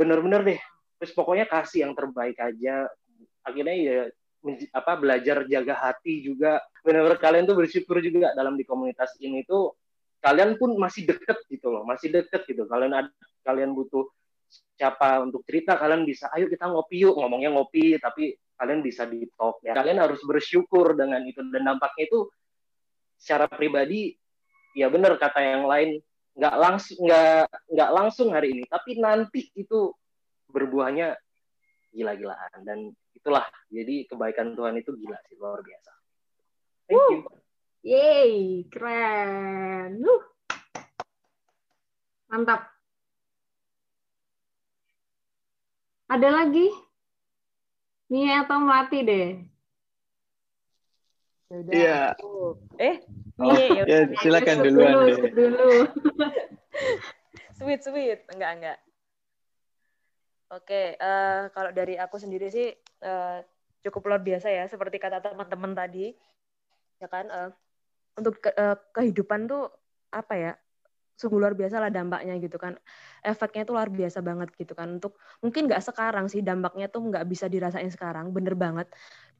Speaker 3: benar-benar deh. Terus pokoknya kasih yang terbaik aja. Akhirnya ya apa belajar jaga hati juga benar-benar kalian tuh bersyukur juga dalam di komunitas ini tuh kalian pun masih deket gitu loh masih deket gitu. Kalian ada kalian butuh siapa untuk cerita kalian bisa ayo kita ngopi yuk ngomongnya ngopi tapi kalian bisa di talk ya. Kalian harus bersyukur dengan itu dan dampaknya itu secara pribadi ya benar kata yang lain nggak langsung nggak nggak langsung hari ini tapi nanti itu berbuahnya gila-gilaan dan itulah. Jadi kebaikan Tuhan itu gila sih luar biasa. Thank you
Speaker 1: Yeay, keren. Uh. Mantap. Ada lagi? Nia atau Melati deh?
Speaker 5: Ya
Speaker 6: iya.
Speaker 5: Eh,
Speaker 6: oh, ya, ya silakan duluan dulu, deh.
Speaker 1: Dulu.
Speaker 5: sweet, sweet. Enggak, enggak. Oke, uh, kalau dari aku sendiri sih uh, cukup luar biasa ya, seperti kata teman-teman tadi, ya kan. Uh, untuk ke, uh, kehidupan tuh apa ya, sungguh luar biasa lah dampaknya gitu kan. Efeknya tuh luar biasa banget gitu kan. Untuk mungkin nggak sekarang sih dampaknya tuh nggak bisa dirasain sekarang, bener banget.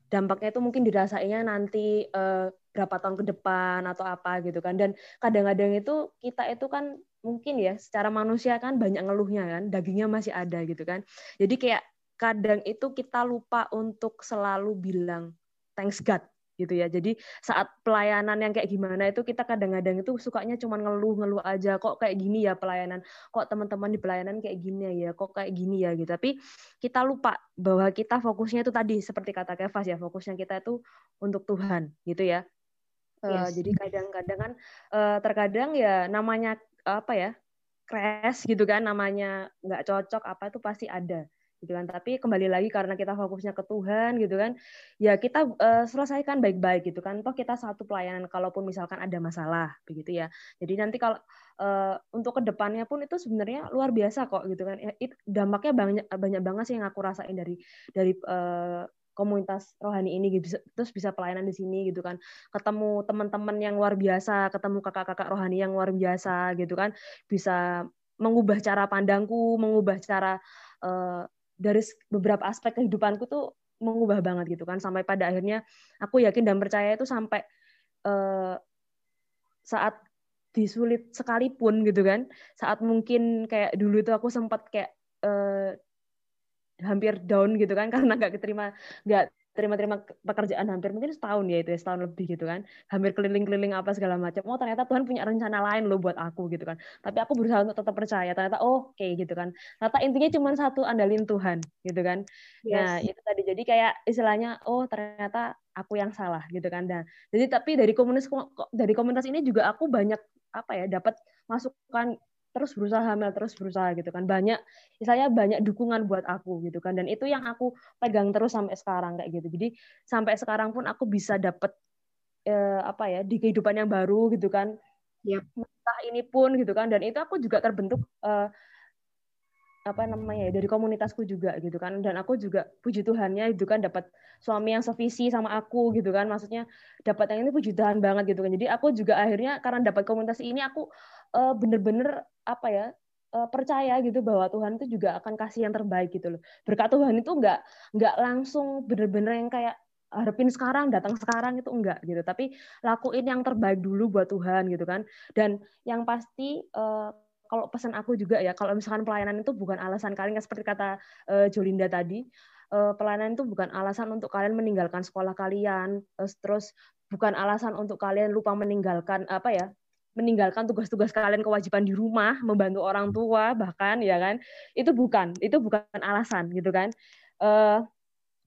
Speaker 5: Dampaknya tuh mungkin dirasainnya nanti uh, berapa tahun ke depan atau apa gitu kan. Dan kadang-kadang itu kita itu kan mungkin ya secara manusia kan banyak ngeluhnya kan dagingnya masih ada gitu kan jadi kayak kadang itu kita lupa untuk selalu bilang thanks God gitu ya. Jadi saat pelayanan yang kayak gimana itu kita kadang-kadang itu sukanya cuma ngeluh-ngeluh aja kok kayak gini ya pelayanan. Kok teman-teman di pelayanan kayak gini ya, kok kayak gini ya gitu. Tapi kita lupa bahwa kita fokusnya itu tadi seperti kata Kevas ya, fokusnya kita itu untuk Tuhan gitu ya. Eh, yes. jadi kadang-kadang kan uh, terkadang ya namanya apa ya crash gitu kan namanya nggak cocok apa itu pasti ada gitu kan. Tapi kembali lagi karena kita fokusnya ke Tuhan gitu kan ya kita uh, selesaikan baik-baik gitu kan. Toh kita satu pelayanan kalaupun misalkan ada masalah begitu ya. Jadi nanti kalau uh, untuk ke depannya pun itu sebenarnya luar biasa kok gitu kan. It, dampaknya banyak banyak banget sih yang aku rasain dari dari uh, komunitas rohani ini gitu. Terus bisa pelayanan di sini gitu kan. Ketemu teman-teman yang luar biasa ketemu kakak-kakak rohani yang luar biasa gitu kan. Bisa mengubah cara pandangku mengubah cara uh, dari beberapa aspek kehidupanku tuh mengubah banget gitu kan. Sampai pada akhirnya aku yakin dan percaya itu sampai uh, saat disulit sekalipun gitu kan. Saat mungkin kayak dulu itu aku sempat kayak uh, hampir down gitu kan karena nggak keterima nggak terima-terima pekerjaan hampir mungkin setahun ya itu ya setahun lebih gitu kan. Hampir keliling-keliling apa segala macam. Oh ternyata Tuhan punya rencana lain loh buat aku gitu kan. Tapi aku berusaha untuk tetap percaya. Ternyata oh oke okay, gitu kan. Ternyata intinya cuma satu andalin Tuhan gitu kan. Nah, yes. nah itu tadi. Jadi kayak istilahnya oh ternyata aku yang salah gitu kan. Dan jadi tapi dari komunitas dari komunitas ini juga aku banyak apa ya dapat masukan terus berusaha hamil terus berusaha gitu kan. Banyak misalnya banyak dukungan buat aku gitu kan. Dan itu yang aku pegang terus sampai sekarang kayak gitu. Jadi sampai sekarang pun aku bisa dapet eh, apa ya di kehidupan yang baru gitu kan.
Speaker 1: Yep.
Speaker 5: entah ini pun gitu kan. Dan itu aku juga terbentuk eh, apa namanya ya dari komunitasku juga gitu kan. Dan aku juga puji Tuhannya itu kan dapat suami yang sevisi sama aku gitu kan. Maksudnya dapat yang ini puji Tuhan banget gitu kan. Jadi aku juga akhirnya karena dapat komunitas ini aku uh, bener-bener apa ya uh, percaya gitu bahwa Tuhan itu juga akan kasih yang terbaik gitu loh. Berkat Tuhan itu nggak nggak langsung bener-bener yang kayak harapin sekarang datang sekarang itu enggak gitu. Tapi lakuin yang terbaik dulu buat Tuhan gitu kan. Dan yang pasti uh, kalau pesan aku juga ya kalau misalkan pelayanan itu bukan alasan kalian seperti kata uh, Jolinda tadi pelayanan itu bukan alasan untuk kalian meninggalkan sekolah kalian terus bukan alasan untuk kalian lupa meninggalkan apa ya meninggalkan tugas-tugas kalian kewajiban di rumah membantu orang tua bahkan ya kan itu bukan itu bukan alasan gitu kan uh,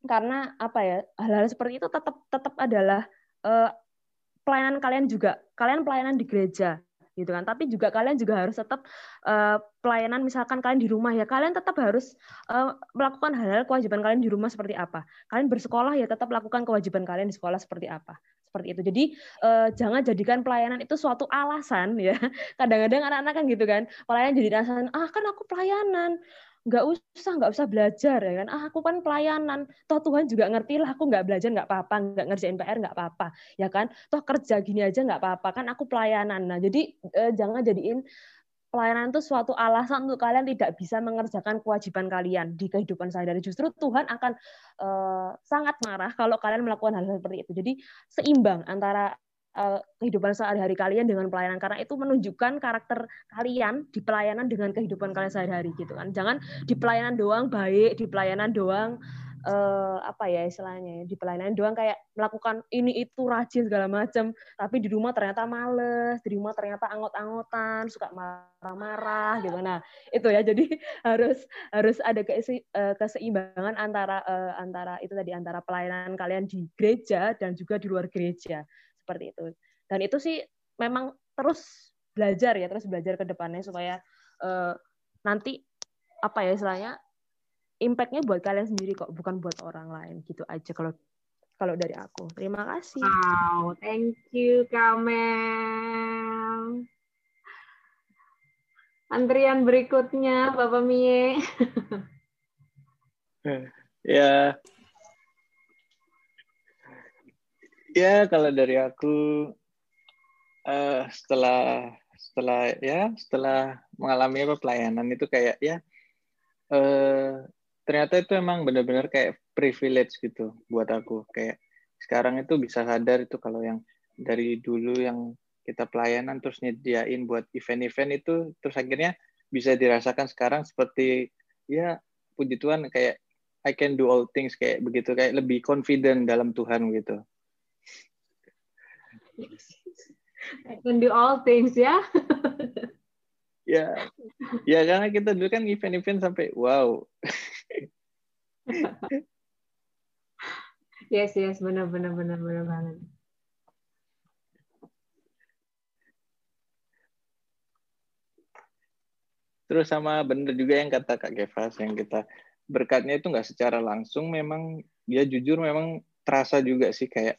Speaker 5: karena apa ya hal-hal seperti itu tetap tetap adalah uh, pelayanan kalian juga kalian pelayanan di gereja gitu kan. Tapi juga kalian juga harus tetap uh, pelayanan misalkan kalian di rumah ya, kalian tetap harus uh, melakukan hal-hal kewajiban kalian di rumah seperti apa. Kalian bersekolah ya tetap lakukan kewajiban kalian di sekolah seperti apa. Seperti itu. Jadi uh, jangan jadikan pelayanan itu suatu alasan ya. Kadang-kadang anak-anak kan gitu kan, pelayanan jadi alasan, ah kan aku pelayanan. Nggak usah nggak usah belajar ya kan. Ah aku kan pelayanan. Toh Tuhan juga ngerti lah aku nggak belajar nggak apa-apa nggak ngerjain PR nggak apa-apa ya kan. Toh kerja gini aja nggak apa-apa kan aku pelayanan. Nah jadi eh, jangan jadiin pelayanan itu suatu alasan untuk kalian tidak bisa mengerjakan kewajiban kalian di kehidupan sehari-hari. Justru Tuhan akan uh, sangat marah kalau kalian melakukan hal, hal seperti itu. Jadi seimbang antara Eh, kehidupan sehari-hari kalian dengan pelayanan karena itu menunjukkan karakter kalian di pelayanan dengan kehidupan kalian sehari-hari gitu kan jangan di pelayanan doang baik di pelayanan doang apa ya istilahnya ya, di pelayanan doang kayak melakukan ini itu rajin segala macam tapi di rumah ternyata males di rumah ternyata angot-angotan suka marah-marah gitu nah itu ya jadi harus harus ada eh, keseimbangan antara antara itu tadi antara pelayanan kalian di gereja dan juga di luar gereja. Seperti itu. Dan itu sih memang terus belajar ya terus belajar ke depannya supaya uh, nanti apa ya istilahnya impactnya buat kalian sendiri kok bukan buat orang lain gitu aja kalau kalau dari aku. Terima kasih.
Speaker 1: Wow thank you Kamel. Antrian berikutnya Bapak Mie.
Speaker 6: Ya. Ya, kalau dari aku uh, setelah setelah ya setelah mengalami apa pelayanan itu kayak ya uh, ternyata itu emang benar-benar kayak privilege gitu buat aku kayak sekarang itu bisa sadar itu kalau yang dari dulu yang kita pelayanan terus nyediain buat event-event itu terus akhirnya bisa dirasakan sekarang seperti ya puji Tuhan kayak I can do all things kayak begitu kayak lebih confident dalam Tuhan gitu
Speaker 1: I can do all things ya.
Speaker 6: ya, ya karena kita dulu kan event-event sampai wow.
Speaker 1: yes, yes, benar, benar, benar, benar banget.
Speaker 6: Terus sama benar juga yang kata Kak Gevas yang kita berkatnya itu nggak secara langsung memang dia jujur memang terasa juga sih kayak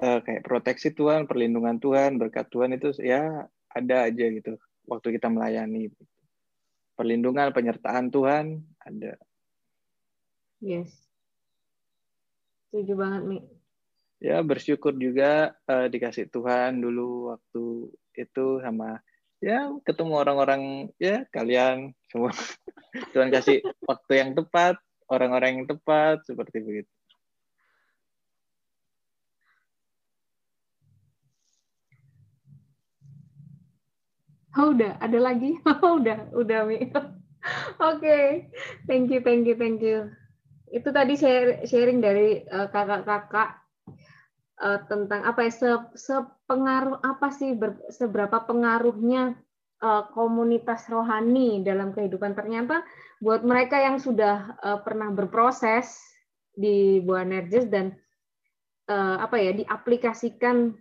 Speaker 6: uh, kayak proteksi Tuhan, perlindungan Tuhan, berkat Tuhan itu ya ada aja gitu waktu kita melayani. Perlindungan, penyertaan Tuhan ada.
Speaker 1: Yes. Setuju banget, Mi.
Speaker 6: Ya, bersyukur juga uh, dikasih Tuhan dulu waktu itu sama ya ketemu orang-orang ya kalian semua Tuhan kasih waktu yang tepat, orang-orang yang tepat seperti begitu.
Speaker 1: Oh, udah, ada lagi? Oh, udah, udah, Mi. Oke, okay. thank you, thank you, thank you. Itu tadi sharing dari eh, kakak-kakak uh, tentang apa ya, se sepengaruh apa sih, ber, seberapa pengaruhnya uh, komunitas rohani dalam kehidupan. Ternyata buat mereka yang sudah uh, pernah berproses di Buah Nerjes dan uh, apa ya, diaplikasikan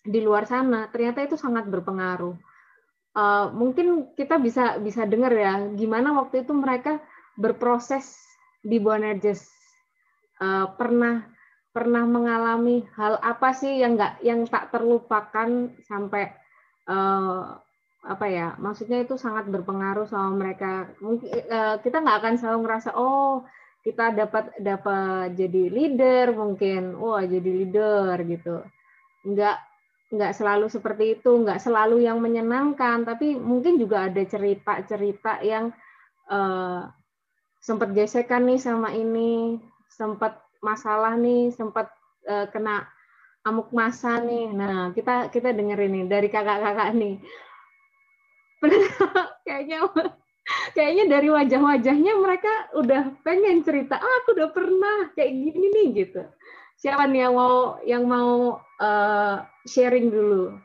Speaker 1: di luar sana, ternyata itu sangat berpengaruh uh, mungkin kita bisa bisa dengar ya gimana waktu itu mereka berproses di Bonerges uh, pernah pernah mengalami hal apa sih yang nggak yang tak terlupakan sampai uh, apa ya maksudnya itu sangat berpengaruh sama mereka. Mungkin uh, kita nggak akan selalu ngerasa oh kita dapat dapat jadi leader mungkin wah jadi leader gitu. Nggak nggak selalu seperti itu nggak selalu yang menyenangkan tapi mungkin juga ada cerita-cerita yang uh, sempat gesekan nih sama ini sempat masalah nih sempat uh, kena amuk masa nih. Nah, kita kita dengerin nih dari kakak-kakak nih. kayaknya kayaknya dari wajah-wajahnya mereka udah pengen cerita, ah, aku udah pernah kayak gini nih gitu. Siapa nih yang mau yang mau uh, sharing dulu?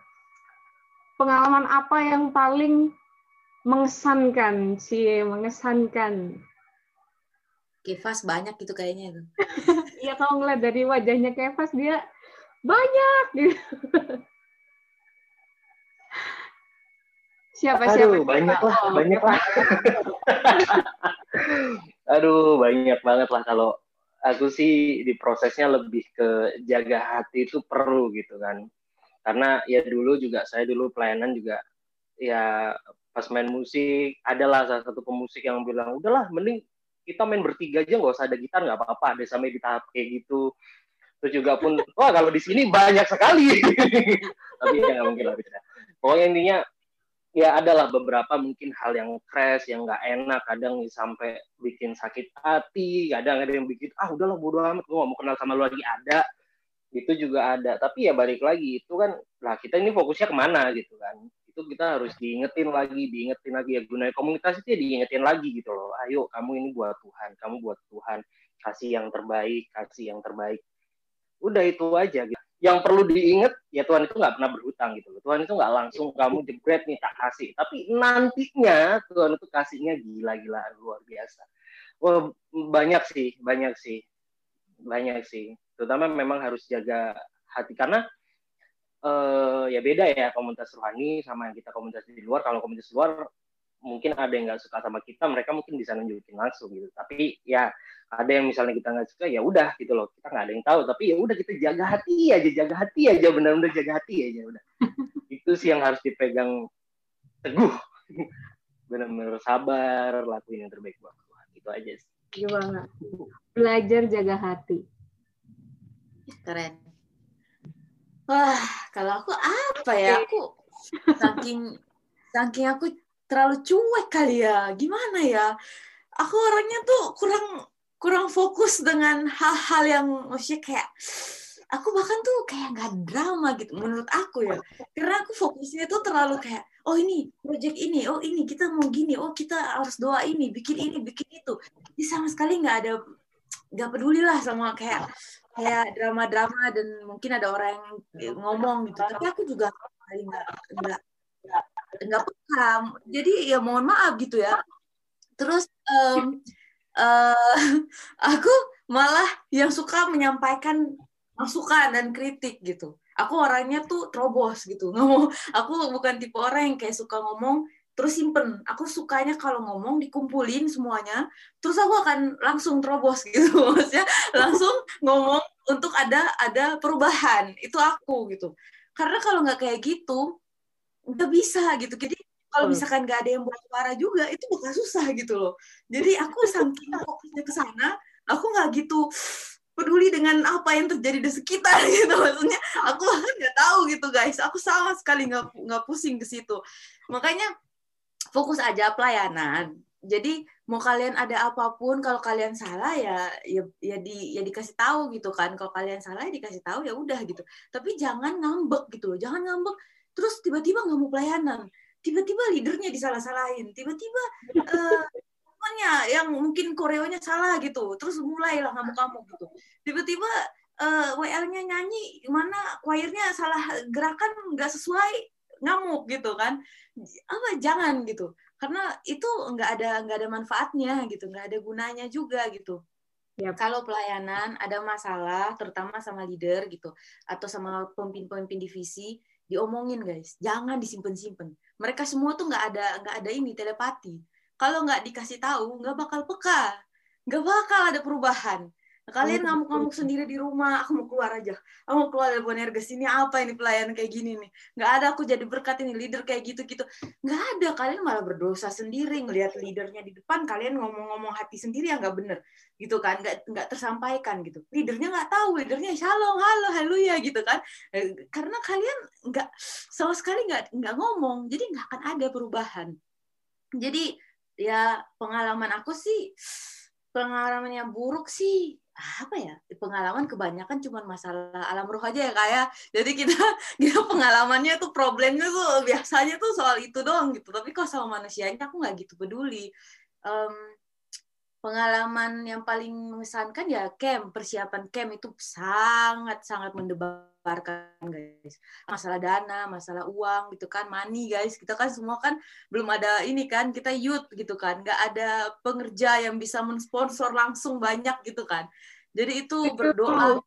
Speaker 1: Pengalaman apa yang paling mengesankan sih, mengesankan?
Speaker 4: Kevas banyak gitu kayaknya itu.
Speaker 1: Iya kalau ngeliat dari wajahnya Kevas dia banyak gitu. Siapa
Speaker 3: Aduh,
Speaker 1: siapa?
Speaker 3: banyak lah, oh. banyak lah. Aduh, banyak banget lah kalau aku sih di prosesnya lebih ke jaga hati itu perlu gitu kan. Karena ya dulu juga saya dulu pelayanan juga ya pas main musik adalah salah satu pemusik yang bilang udahlah mending kita main bertiga aja nggak usah ada gitar nggak apa-apa ada sampai di tahap kayak gitu. Terus juga pun wah kalau di sini banyak sekali. Tapi ya nggak mungkin lah pokoknya intinya ya adalah beberapa mungkin hal yang crash yang nggak enak kadang sampai bikin sakit hati kadang ada yang bikin ah udahlah bodo amat gue gak mau kenal sama lu lagi ada itu juga ada tapi ya balik lagi itu kan lah kita ini fokusnya ke mana gitu kan itu kita harus diingetin lagi, diingetin lagi ya gunanya komunitas itu ya diingetin lagi gitu loh. Ayo kamu ini buat Tuhan, kamu buat Tuhan, kasih yang terbaik, kasih yang terbaik. Udah itu aja. Gitu. Yang perlu diingat ya Tuhan itu nggak pernah berhutang gitu loh. Tuhan itu nggak langsung kamu jebret nih tak kasih, tapi nantinya Tuhan itu kasihnya gila-gila luar biasa. Wah banyak sih, banyak sih, banyak sih. Terutama memang harus jaga hati karena uh, ya beda ya komunitas rohani sama yang kita komunitas di luar. Kalau komunitas di luar mungkin ada yang nggak suka sama kita, mereka mungkin bisa nunjukin langsung gitu. Tapi ya ada yang misalnya kita nggak suka, ya udah gitu loh. Kita nggak ada yang tahu. Tapi ya udah kita jaga hati aja, jaga hati aja, benar-benar jaga hati aja udah. Itu sih yang harus dipegang teguh. Benar-benar sabar, lakuin yang terbaik buat Tuhan. Itu aja sih.
Speaker 1: Gimana? Belajar jaga hati.
Speaker 4: Keren. Wah, kalau aku apa ya? Aku saking saking aku terlalu cuek kali ya. Gimana ya? Aku orangnya tuh kurang kurang fokus dengan hal-hal yang maksudnya kayak aku bahkan tuh kayak nggak drama gitu menurut aku ya karena aku fokusnya tuh terlalu kayak oh ini project ini oh ini kita mau gini oh kita harus doa ini bikin ini bikin itu jadi sama sekali nggak ada nggak peduli lah sama kayak kayak drama-drama dan mungkin ada orang yang ngomong gitu tapi aku juga nggak nggak nggak paham jadi ya mohon maaf gitu ya terus um, uh, aku malah yang suka menyampaikan masukan dan kritik gitu aku orangnya tuh terobos gitu ngomong aku bukan tipe orang yang kayak suka ngomong terus simpen. Aku sukanya kalau ngomong dikumpulin semuanya, terus aku akan langsung terobos gitu, maksudnya langsung ngomong untuk ada ada perubahan. Itu aku gitu. Karena kalau nggak kayak gitu, nggak bisa gitu. Jadi kalau misalkan nggak ada yang buat suara juga, itu bakal susah gitu loh. Jadi aku saking fokusnya ke sana, aku nggak gitu peduli dengan apa yang terjadi di sekitar gitu maksudnya aku nggak tahu gitu guys aku sama sekali nggak nggak pusing ke situ makanya fokus aja pelayanan. Jadi mau kalian ada apa pun, kalau kalian salah ya ya ya di ya dikasih tahu gitu kan. Kalau kalian salah ya dikasih tahu ya udah gitu. Tapi jangan ngambek gitu loh. Jangan ngambek terus tiba-tiba nggak mau pelayanan. Tiba-tiba leadernya disalah-salahin. Tiba-tiba uh, yang mungkin koreonya salah gitu. Terus mulailah ngamuk-ngamuk gitu. Tiba-tiba uh, eh, WL-nya nyanyi mana choirnya salah gerakan nggak sesuai ngamuk gitu kan apa jangan gitu karena itu nggak ada nggak ada manfaatnya gitu nggak ada gunanya juga gitu Yep. Kalau pelayanan ada masalah, terutama sama leader gitu, atau sama pemimpin-pemimpin divisi, diomongin guys. Jangan disimpan-simpan mereka semua tuh nggak ada nggak ada ini telepati. Kalau nggak dikasih tahu nggak bakal peka. Nggak bakal ada perubahan kalian ngamuk-ngamuk sendiri di rumah aku mau keluar aja. Aku mau keluar dari Bonerges ini apa ini pelayan kayak gini nih? Nggak ada aku jadi berkat ini leader kayak gitu gitu nggak ada kalian malah berdosa sendiri ngelihat leadernya di depan kalian ngomong-ngomong hati sendiri yang nggak bener. Gitu kan nggak nggak tersampaikan gitu. Leadernya nggak tahu leadernya shalom halo halo ya gitu kan. Eh, karena kalian nggak sama sekali nggak nggak ngomong jadi nggak akan ada perubahan. Jadi ya pengalaman aku sih pengalaman yang buruk sih apa ya pengalaman kebanyakan cuma masalah alam roh aja ya kayak ya. jadi kita kita pengalamannya tuh problemnya tuh biasanya tuh soal itu doang gitu. Tapi kok sama manusianya aku nggak gitu peduli. Um, pengalaman yang paling mengesankan ya camp. Persiapan camp itu sangat sangat mendebarkan guys. Masalah dana masalah uang gitu kan money guys. Kita kan semua kan belum ada ini kan kita youth gitu kan. Nggak ada pengerja yang bisa mensponsor langsung banyak gitu kan. Jadi itu berdoa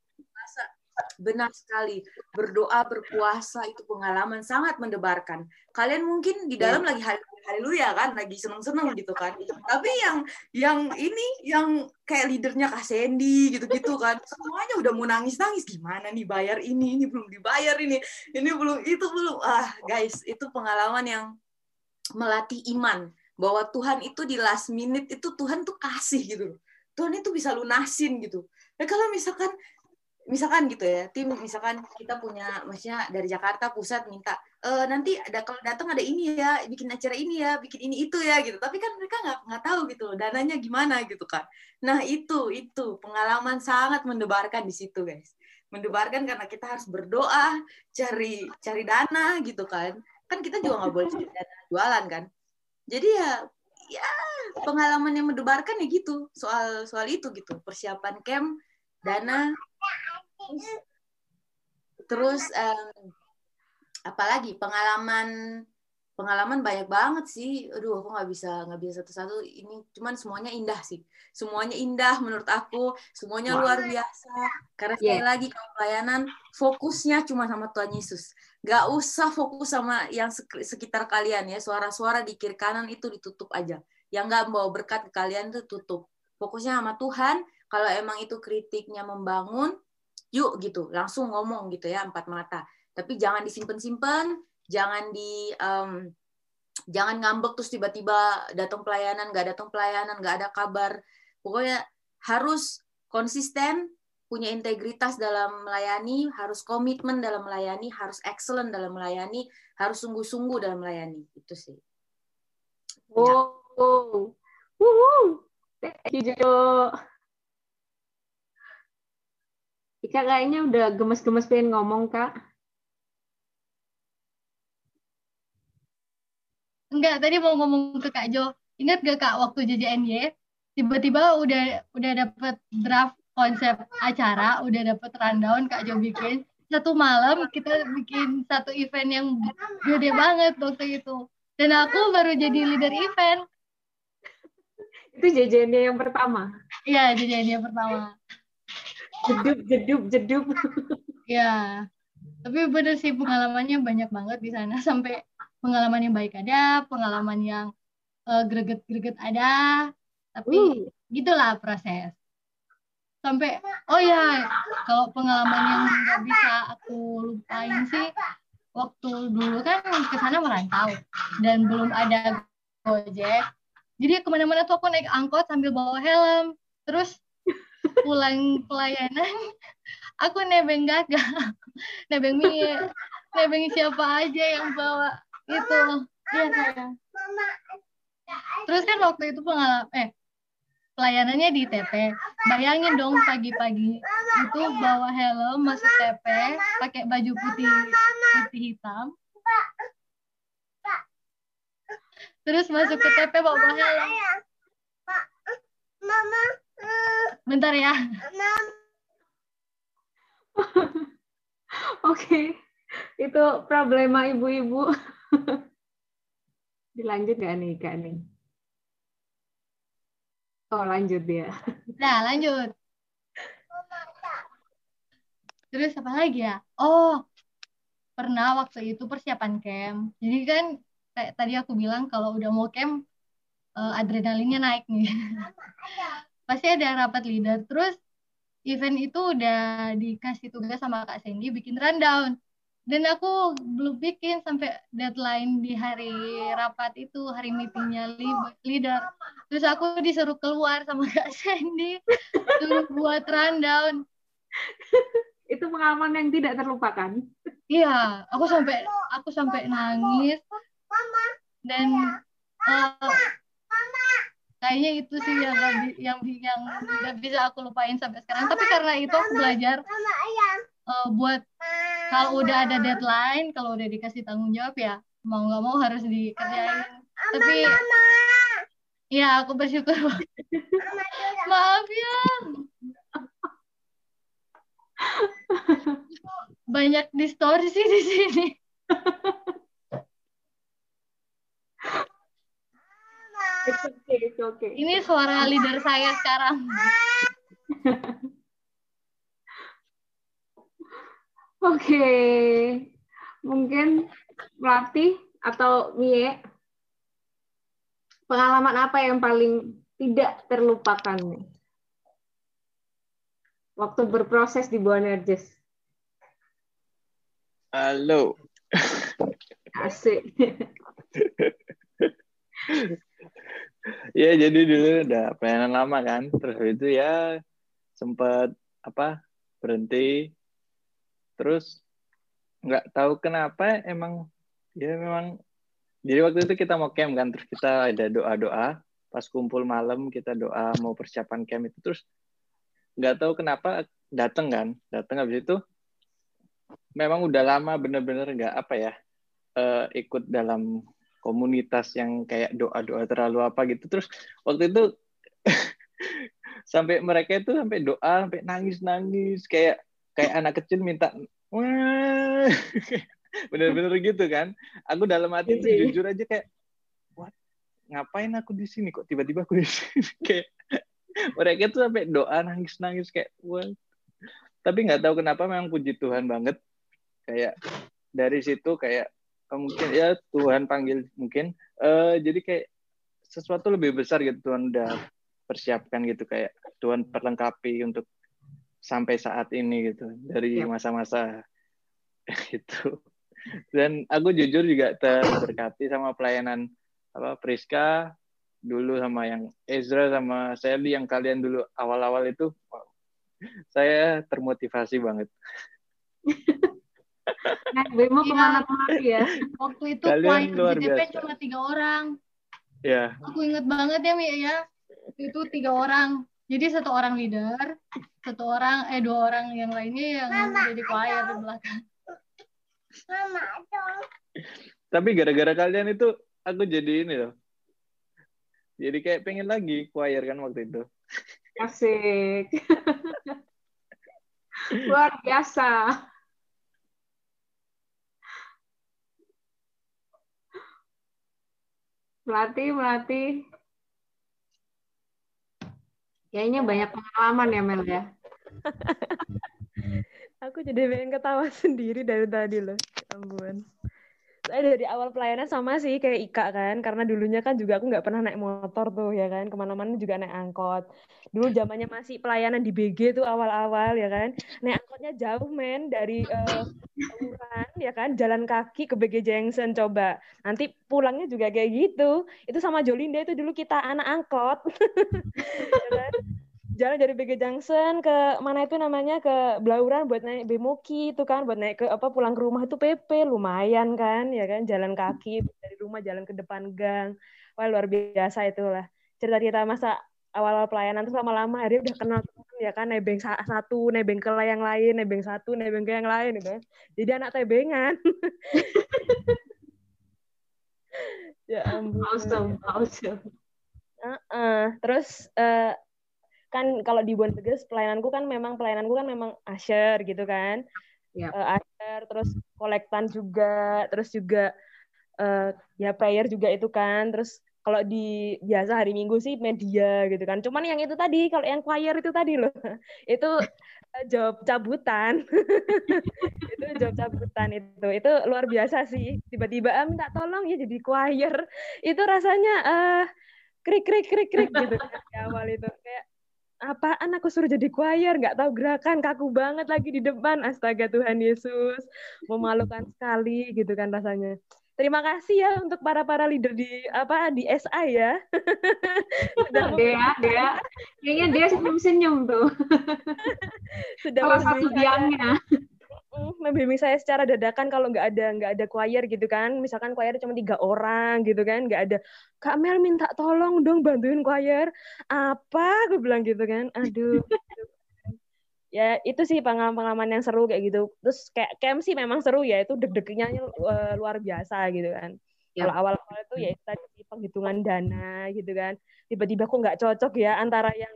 Speaker 4: benar sekali. Berdoa berpuasa itu pengalaman sangat mendebarkan. Kalian mungkin di dalam yeah. lagi haleluya kan lagi seneng-seneng gitu kan. Tapi yang yang ini yang kayak leadernya Kak Sandy gitu-gitu kan. Semuanya udah mau nangis-nangis. Gimana nih bayar ini ini belum dibayar ini ini belum itu belum. Ah guys itu pengalaman yang melatih iman bahwa Tuhan itu di last minute itu Tuhan tuh kasih gitu Tuhan itu bisa lunasin gitu. Nah kalau misalkan misalkan gitu ya tim misalkan kita punya maksudnya dari Jakarta pusat minta e, nanti ada kalau datang ada ini ya bikin acara ini ya bikin ini itu ya gitu. Tapi kan mereka nggak nggak tahu gitu loh dananya gimana gitu kan. Nah itu itu pengalaman sangat mendebarkan di situ guys. Mendebarkan karena kita harus berdoa cari cari dana gitu kan. Kan kita juga nggak boleh cari dana jualan kan. Jadi ya ya pengalaman yang mendebarkan ya gitu soal soal itu gitu. Persiapan camp dana terus um, apalagi pengalaman pengalaman banyak banget sih. Aduh aku nggak bisa nggak bisa satu-satu. Ini cuman semuanya indah sih. Semuanya indah menurut aku. Semuanya wow. luar biasa. Karena yeah. sekali lagi kalau pelayanan fokusnya cuma sama Tuhan Yesus. Nggak usah fokus sama yang sekitar kalian ya. Suara-suara di kiri kanan itu ditutup aja. Yang nggak bawa berkat ke kalian itu tutup. Fokusnya sama Tuhan. Kalau emang itu kritiknya membangun yuk gitu. Langsung ngomong gitu ya empat mata tapi jangan disimpan-simpan jangan di um, jangan ngambek terus tiba-tiba datang pelayanan nggak datang pelayanan nggak ada kabar. Pokoknya harus konsisten punya integritas dalam melayani harus komitmen dalam melayani harus excellent dalam melayani harus sungguh-sungguh dalam melayani. Itu sih.
Speaker 1: Wow. Woohoo. thank you Jo. Ika kayaknya udah gemes-gemes pengen ngomong, Kak.
Speaker 2: Enggak, tadi mau ngomong ke Kak Jo. Ingat gak Kak waktu JJNY, tiba-tiba udah udah dapet draft konsep acara, udah dapet rundown Kak Jo bikin. Satu malam kita bikin satu event yang gede banget waktu itu. Dan aku baru jadi leader event.
Speaker 1: Itu JJNY yang pertama?
Speaker 2: Iya, JJNY yang pertama
Speaker 1: jedup jedup jedup
Speaker 2: ya tapi bener sih pengalamannya banyak banget di sana sampai pengalaman yang baik ada pengalaman yang uh, greget-greget ada tapi uh. gitulah proses. Sampai oh ya kalau pengalaman yang nggak bisa aku lupain sih waktu dulu kan ke sana merantau dan belum ada gojek. Jadi ke mana-mana tuh aku naik angkot sambil bawa helm terus pulang pelayanan aku nebeng gagal nebeng mie nebeng siapa aja yang bawa itu iya saya terus kan waktu itu pengalaman eh pelayanannya di TP bayangin dong pagi-pagi itu bawa helm masuk TP pakai baju putih putih hitam. Terus masuk ke TP bawa helm. Mama Bentar ya.
Speaker 1: Oke, itu problema ibu-ibu. Dilanjut nggak nih, Kak nih? Oh, lanjut dia.
Speaker 2: Nah, lanjut. Terus apa lagi ya? Oh, pernah waktu itu persiapan camp. Jadi kan kayak tadi aku bilang kalau udah mau camp uh, adrenalinnya naik nih. Pasti ada rapat leader. Terus event itu udah dikasih tugas sama Kak Sandy bikin rundown. Dan aku belum bikin sampai deadline di hari rapat itu, hari meetingnya leader. Terus aku disuruh keluar sama Kak Sandy, suruh buat rundown.
Speaker 1: itu pengalaman yang tidak terlupakan.
Speaker 2: Iya, aku sampai aku sampai nangis dan uh, kayaknya itu sih yang gak, yang yang nggak bisa aku lupain sampai sekarang tapi karena itu aku belajar uh, buat kalau udah ada deadline kalau udah dikasih tanggung jawab ya mau nggak mau harus dikerjain tapi ya aku bersyukur maaf ya banyak distorsi di sini
Speaker 1: It's okay, it's okay.
Speaker 2: Ini suara leader saya sekarang.
Speaker 1: Oke, okay. mungkin Melati atau Mie, pengalaman apa yang paling tidak terlupakan nih? Waktu berproses di Boanerges.
Speaker 6: Halo.
Speaker 1: Asik.
Speaker 6: ya jadi dulu udah pelayanan lama kan terus itu ya sempat apa berhenti terus nggak tahu kenapa emang ya memang jadi waktu itu kita mau camp kan terus kita ada doa doa pas kumpul malam kita doa mau persiapan camp itu terus nggak tahu kenapa dateng kan dateng habis itu memang udah lama bener-bener nggak apa ya uh, ikut dalam komunitas yang kayak doa-doa terlalu apa gitu. Terus waktu itu sampai mereka itu sampai doa, sampai nangis-nangis kayak kayak anak kecil minta wah. Bener-bener gitu kan. Aku dalam hati itu iya. jujur aja kayak what? Ngapain aku di sini? Kok tiba-tiba aku di sini? Kayak mereka tuh sampai doa nangis-nangis kayak what? Tapi nggak tahu kenapa memang puji Tuhan banget. Kayak dari situ kayak mungkin ya Tuhan panggil mungkin uh, jadi kayak sesuatu lebih besar gitu Tuhan udah persiapkan gitu. Kayak Tuhan perlengkapi untuk sampai saat ini gitu dari ya. masa-masa itu dan aku jujur juga terberkati sama pelayanan apa Priska dulu sama yang Ezra sama Sally yang kalian dulu awal-awal itu wow, saya termotivasi banget
Speaker 1: Nah, Bemo ya. ke mana-mana ya.
Speaker 2: Waktu itu Kalian luar biasa. cuma tiga orang.
Speaker 6: Ya.
Speaker 2: Aku inget banget ya, Mia ya. Itu tiga orang. Jadi satu orang leader, satu orang, eh dua orang yang lainnya yang Mama, jadi choir di belakang.
Speaker 6: Mama, dong. Tapi gara-gara kalian itu, aku jadi ini loh. Jadi kayak pengen lagi choir kan waktu itu.
Speaker 1: Asik. Luar biasa. Melatih, melatih. Kayaknya banyak pengalaman ya Mel ya.
Speaker 5: Aku jadi pengen ketawa sendiri dari tadi loh. Ya ampun. Saya dari awal pelayanan sama sih kayak Ika kan. Karena dulunya kan juga aku nggak pernah naik motor tuh ya kan. Ke mana-mana juga naik angkot. Dulu zamannya masih pelayanan di BG tuh awal-awal ya kan. Naik angkotnya jauh men dari uh, ya kan. Jalan kaki ke BG Junction coba. Nanti pulangnya juga kayak gitu. Itu sama Jolinda itu dulu kita anak angkot. Ya kan? Jalan dari BG Junction ke mana itu namanya? Ke Blauran buat naik Bemoki itu kan buat naik ke apa pulang ke rumah itu PP lumayan kan ya kan? Jalan kaki dari rumah jalan ke depan gang. Wah luar biasa itulah. Cerita-cerita masa awal-awal pelayanan tuh lama-lama akhirnya udah kenal ya kan? Nebeng satu nebeng ke yang lain nebeng satu nebeng ke yang lain gitu kan? Jadi anak tebengan. Ya ampun. Awesome awesome uh -uh. terus uh, kan kalau di Buan Tegas pelayananku kan memang pelayananku kan memang asher gitu kan yep. uh, asher terus kolektan juga terus juga uh, ya prayer juga itu kan terus kalau di biasa hari Minggu sih media gitu kan. Cuman yang itu tadi, kalau yang choir itu tadi loh, itu eh, job cabutan. itu job cabutan itu. Itu luar biasa sih. Tiba-tiba ah, minta tolong ya jadi choir. Itu rasanya uh, krik krik krik krik gitu kan di awal itu. Kayak apaan aku suruh jadi choir nggak tahu gerakan kaku banget lagi di depan astaga Tuhan Yesus memalukan sekali gitu kan rasanya Terima kasih ya untuk para para leader di apa di SA ya.
Speaker 1: Sudah Dea, Dea. Kayaknya dia senyum-senyum tuh. Sudah Salah satu biangnya.
Speaker 5: Membimbing saya secara dadakan kalau nggak ada nggak ada choir gitu kan, misalkan choir cuma tiga orang gitu kan, nggak ada Kak Mel minta tolong dong bantuin choir. Apa? Gue bilang gitu kan. Aduh ya itu sih pengalaman-pengalaman yang seru kayak gitu terus kayak camp sih memang seru ya itu deg-degnya uh, luar biasa gitu kan ya. kalau awal-awal itu ya itu tadi penghitungan dana gitu kan tiba-tiba kok nggak cocok ya antara yang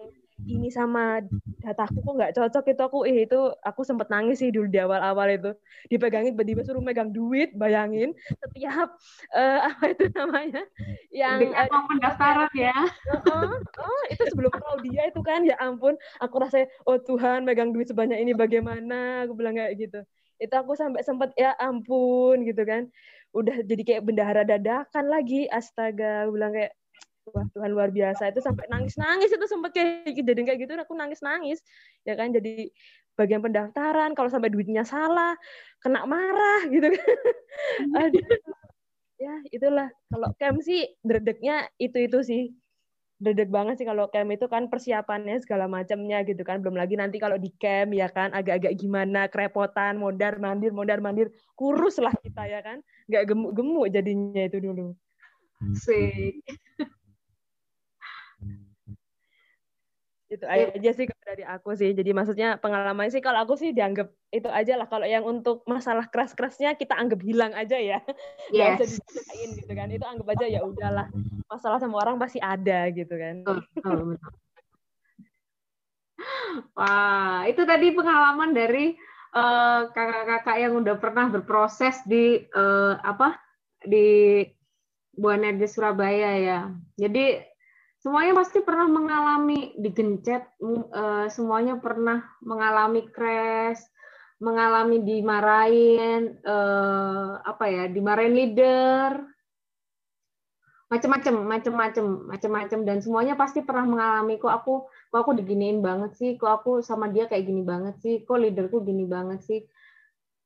Speaker 5: ini sama dataku kok nggak cocok itu. Aku eh itu aku sempet nangis sih dulu di awal-awal itu. Dipegangin tiba-tiba suruh megang duit bayangin setiap uh, apa itu namanya
Speaker 1: yang uh, pendaftaran ya.
Speaker 5: Oh, oh itu sebelum dia itu kan ya ampun aku rasa oh Tuhan megang duit sebanyak ini bagaimana? Aku bilang kayak gitu. Itu aku sampai sempet ya ampun gitu kan. Udah jadi kayak bendahara dadakan lagi astaga aku bilang kayak wah Tuhan luar biasa. Itu sampai nangis nangis itu sempat kayak jadi kayak gitu aku nangis nangis ya kan? Jadi bagian pendaftaran kalau sampai duitnya salah kena marah gitu kan? Aduh. Ya itulah. Kalau camp sih dredegnya itu itu sih. Dredeg banget sih kalau camp itu kan persiapannya segala macamnya gitu kan? Belum lagi nanti kalau di camp ya kan? Agak-agak gimana kerepotan mondar mandir mondar mandir. Kurus lah kita ya kan? Nggak gemuk gemuk jadinya itu dulu.
Speaker 1: Sih
Speaker 5: itu aja sih dari aku sih. Jadi maksudnya pengalaman sih kalau aku sih dianggap itu aja lah. Kalau yang untuk masalah keras kerasnya kita anggap hilang aja ya.
Speaker 1: Yes.
Speaker 5: bisa diceritain gitu kan. Itu anggap aja ya udahlah. Masalah sama orang pasti ada gitu kan. Oh, oh,
Speaker 1: wah itu tadi pengalaman dari eh, kakak-kakak uh, yang udah pernah berproses di uh, apa? Di Buana di Surabaya ya. Jadi semuanya pasti pernah mengalami digencet, uh, semuanya pernah mengalami crash, mengalami dimarahin, uh, apa ya, dimarahin leader, macam-macam, macam-macam, macam-macam, dan semuanya pasti pernah mengalami. Kok aku, kok aku diginiin banget sih? Kok aku sama dia kayak gini banget sih? Kok leaderku gini banget sih?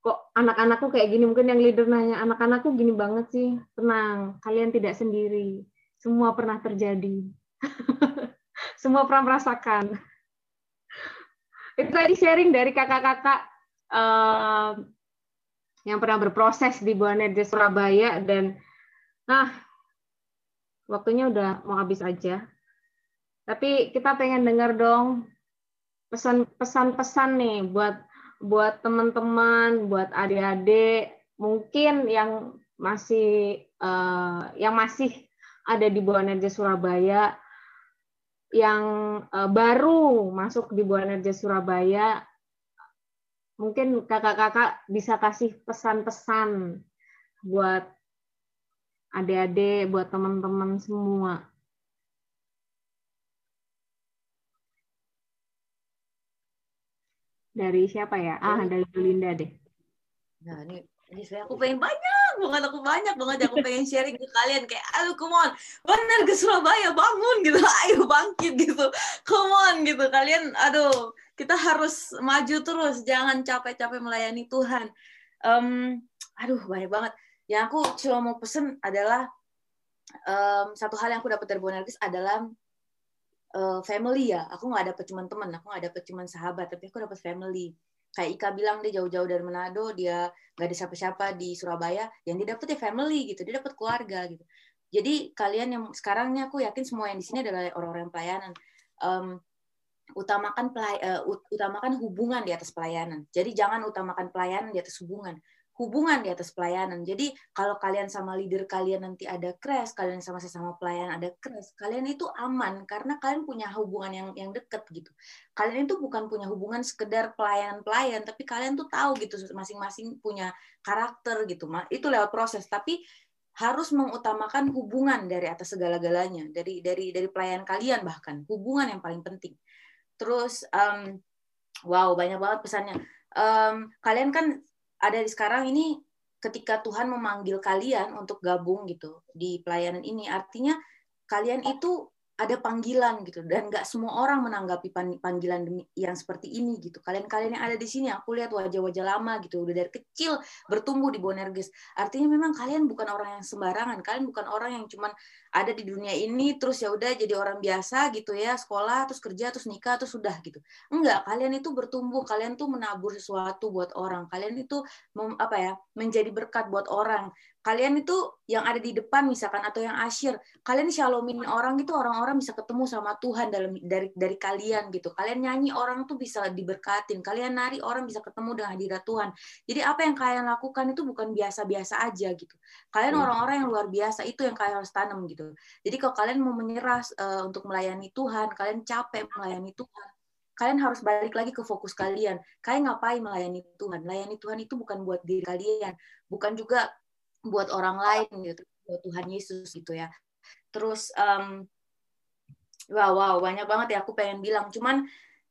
Speaker 1: Kok anak-anakku kayak gini? Mungkin yang leader nanya, anak-anakku gini banget sih? Tenang, kalian tidak sendiri. Semua pernah terjadi. Semua pernah merasakan. Itu tadi sharing dari kakak-kakak uh, yang pernah berproses di Buana di Surabaya dan nah waktunya udah mau habis aja. Tapi kita pengen dengar dong pesan-pesan-pesan nih buat buat teman-teman, buat adik-adik mungkin yang masih uh, yang masih ada di Buana Surabaya yang uh, baru masuk di Buanerja Surabaya, mungkin kakak-kakak bisa kasih pesan-pesan buat adik-adik, buat teman-teman semua. Dari siapa ya? Ah, dari Linda deh.
Speaker 4: Nah, ini saya aku pengen banyak banget aku banyak banget aku pengen sharing ke kalian. Kayak ayo come on. Bener ke Surabaya? Bangun gitu. Ayo bangkit gitu. Come on gitu. Kalian aduh kita harus maju terus. Jangan capek-capek melayani Tuhan. Um, aduh banyak banget. Yang aku cuma mau pesen adalah um, satu hal yang aku dapat dari Bonarkis adalah uh, family ya. Aku nggak dapet cuma teman aku nggak dapet cuma sahabat tapi aku dapet family kayak Ika bilang dia jauh-jauh dari Manado dia nggak ada siapa-siapa di Surabaya yang dia dapat ya family gitu dia dapat keluarga gitu. Jadi kalian yang sekarang ini aku yakin semua yang di sini adalah orang-orang pelayanan. Um, utamakan pelay uh, utamakan hubungan di atas pelayanan. Jadi jangan utamakan pelayanan di atas hubungan hubungan di atas pelayanan. Jadi kalau kalian sama leader kalian nanti ada crash, kalian sama sesama pelayan ada crash, kalian itu aman karena kalian punya hubungan yang yang dekat gitu. Kalian itu bukan punya hubungan sekedar pelayan-pelayan, tapi kalian tuh tahu gitu masing-masing punya karakter gitu. Itu lewat proses. Tapi harus mengutamakan hubungan dari atas segala-galanya, dari dari dari pelayan kalian bahkan hubungan yang paling penting. Terus, um, wow banyak banget pesannya. Um, kalian kan ada di sekarang ini ketika Tuhan memanggil kalian untuk gabung gitu di pelayanan ini, artinya kalian itu ada panggilan gitu dan nggak semua orang menanggapi panggilan yang seperti ini gitu. Kalian-kalian yang ada di sini aku lihat wajah-wajah lama gitu udah dari kecil bertumbuh di Bonerges artinya memang kalian bukan orang yang sembarangan kalian bukan orang yang cuman ada di dunia ini terus ya udah jadi orang biasa gitu ya sekolah terus kerja terus nikah terus sudah gitu. Enggak kalian itu bertumbuh kalian tuh menabur sesuatu buat orang. Kalian itu apa ya menjadi berkat buat orang. Kalian itu yang ada di depan misalkan atau yang asyir kalian shalomin orang gitu orang-orang bisa ketemu sama Tuhan dalam dari dari kalian gitu. Kalian nyanyi orang tuh bisa diberkatin. Kalian nari orang bisa ketemu dengan hadirat Tuhan. Jadi apa yang kalian lakukan itu bukan biasa-biasa aja gitu. Kalian iya. orang-orang yang luar biasa itu yang kalian harus tanam gitu jadi kalau kalian mau menyerah uh, untuk melayani Tuhan kalian capek melayani Tuhan kalian harus balik lagi ke fokus kalian. Kalian ngapain melayani Tuhan? Melayani Tuhan itu bukan buat diri kalian, bukan juga buat orang lain gitu buat Tuhan Yesus gitu ya terus um, wow wow banyak banget ya aku pengen bilang cuman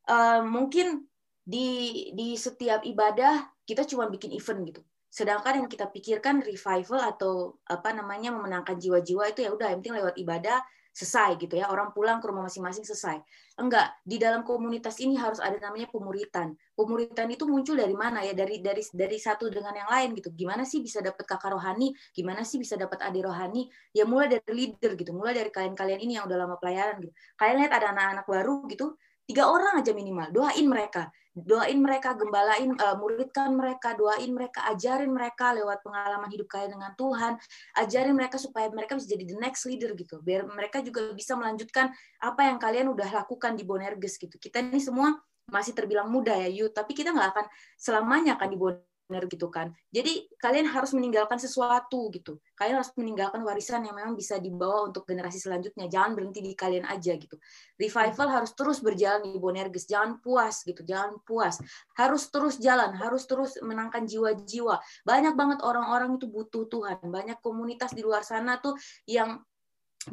Speaker 4: um, mungkin di di setiap ibadah kita cuma bikin event gitu sedangkan yang kita pikirkan revival atau apa namanya memenangkan jiwa-jiwa itu ya udah yang penting lewat ibadah selesai gitu ya. Orang pulang ke rumah masing-masing selesai. Enggak di dalam komunitas ini harus ada namanya pemuritan. Pemuritan itu muncul dari mana ya? Dari dari dari satu dengan yang lain gitu. Gimana sih bisa dapat kakak rohani? Gimana sih bisa dapat adik rohani? Ya mulai dari leader gitu. Mulai dari kalian-kalian ini yang udah lama pelayaran gitu. Kalian lihat ada anak-anak baru gitu tiga orang aja minimal. Doain mereka. Doain mereka, gembalain, uh, muridkan mereka, doain mereka, ajarin mereka lewat pengalaman hidup kalian dengan Tuhan, ajarin mereka supaya mereka bisa jadi the next leader gitu, biar mereka juga bisa melanjutkan apa yang kalian udah lakukan di Bonerges gitu. Kita ini semua masih terbilang muda ya, Yu, tapi kita nggak akan selamanya kan di Bonerges benar gitu kan. Jadi kalian harus meninggalkan sesuatu gitu. Kalian harus meninggalkan warisan yang memang bisa dibawa untuk generasi selanjutnya. Jangan berhenti di kalian aja gitu. Revival harus terus berjalan di Bonerges. Jangan puas gitu. Jangan puas. Harus terus jalan. Harus terus menangkan jiwa-jiwa. Banyak banget orang-orang itu butuh Tuhan. Banyak komunitas di luar sana tuh yang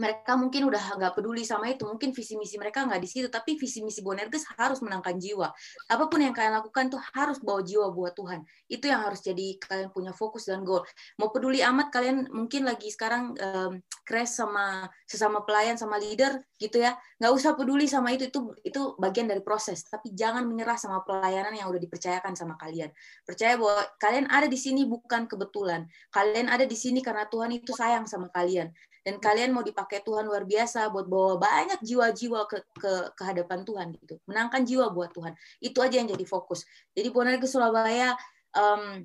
Speaker 4: mereka mungkin udah nggak peduli sama itu mungkin visi misi mereka nggak di situ tapi visi misi Bonerges harus menangkan jiwa. Apa pun yang kalian lakukan tuh harus bawa jiwa buat Tuhan. Itu yang harus jadi kalian punya fokus dan goal. Mau peduli amat kalian mungkin lagi sekarang um, crash sama sesama pelayan sama leader gitu ya. Nggak usah peduli sama itu itu itu bagian dari proses. Tapi jangan menyerah sama pelayanan yang udah dipercayakan sama kalian. Percaya bahwa kalian ada di sini bukan kebetulan. Kalian ada di sini karena Tuhan itu sayang sama kalian dan kalian mau dipakai Tuhan luar biasa buat bawa banyak jiwa-jiwa ke, ke ke hadapan Tuhan gitu. Menangkan jiwa buat Tuhan. Itu aja yang jadi fokus. Jadi Bonerges Surabaya um,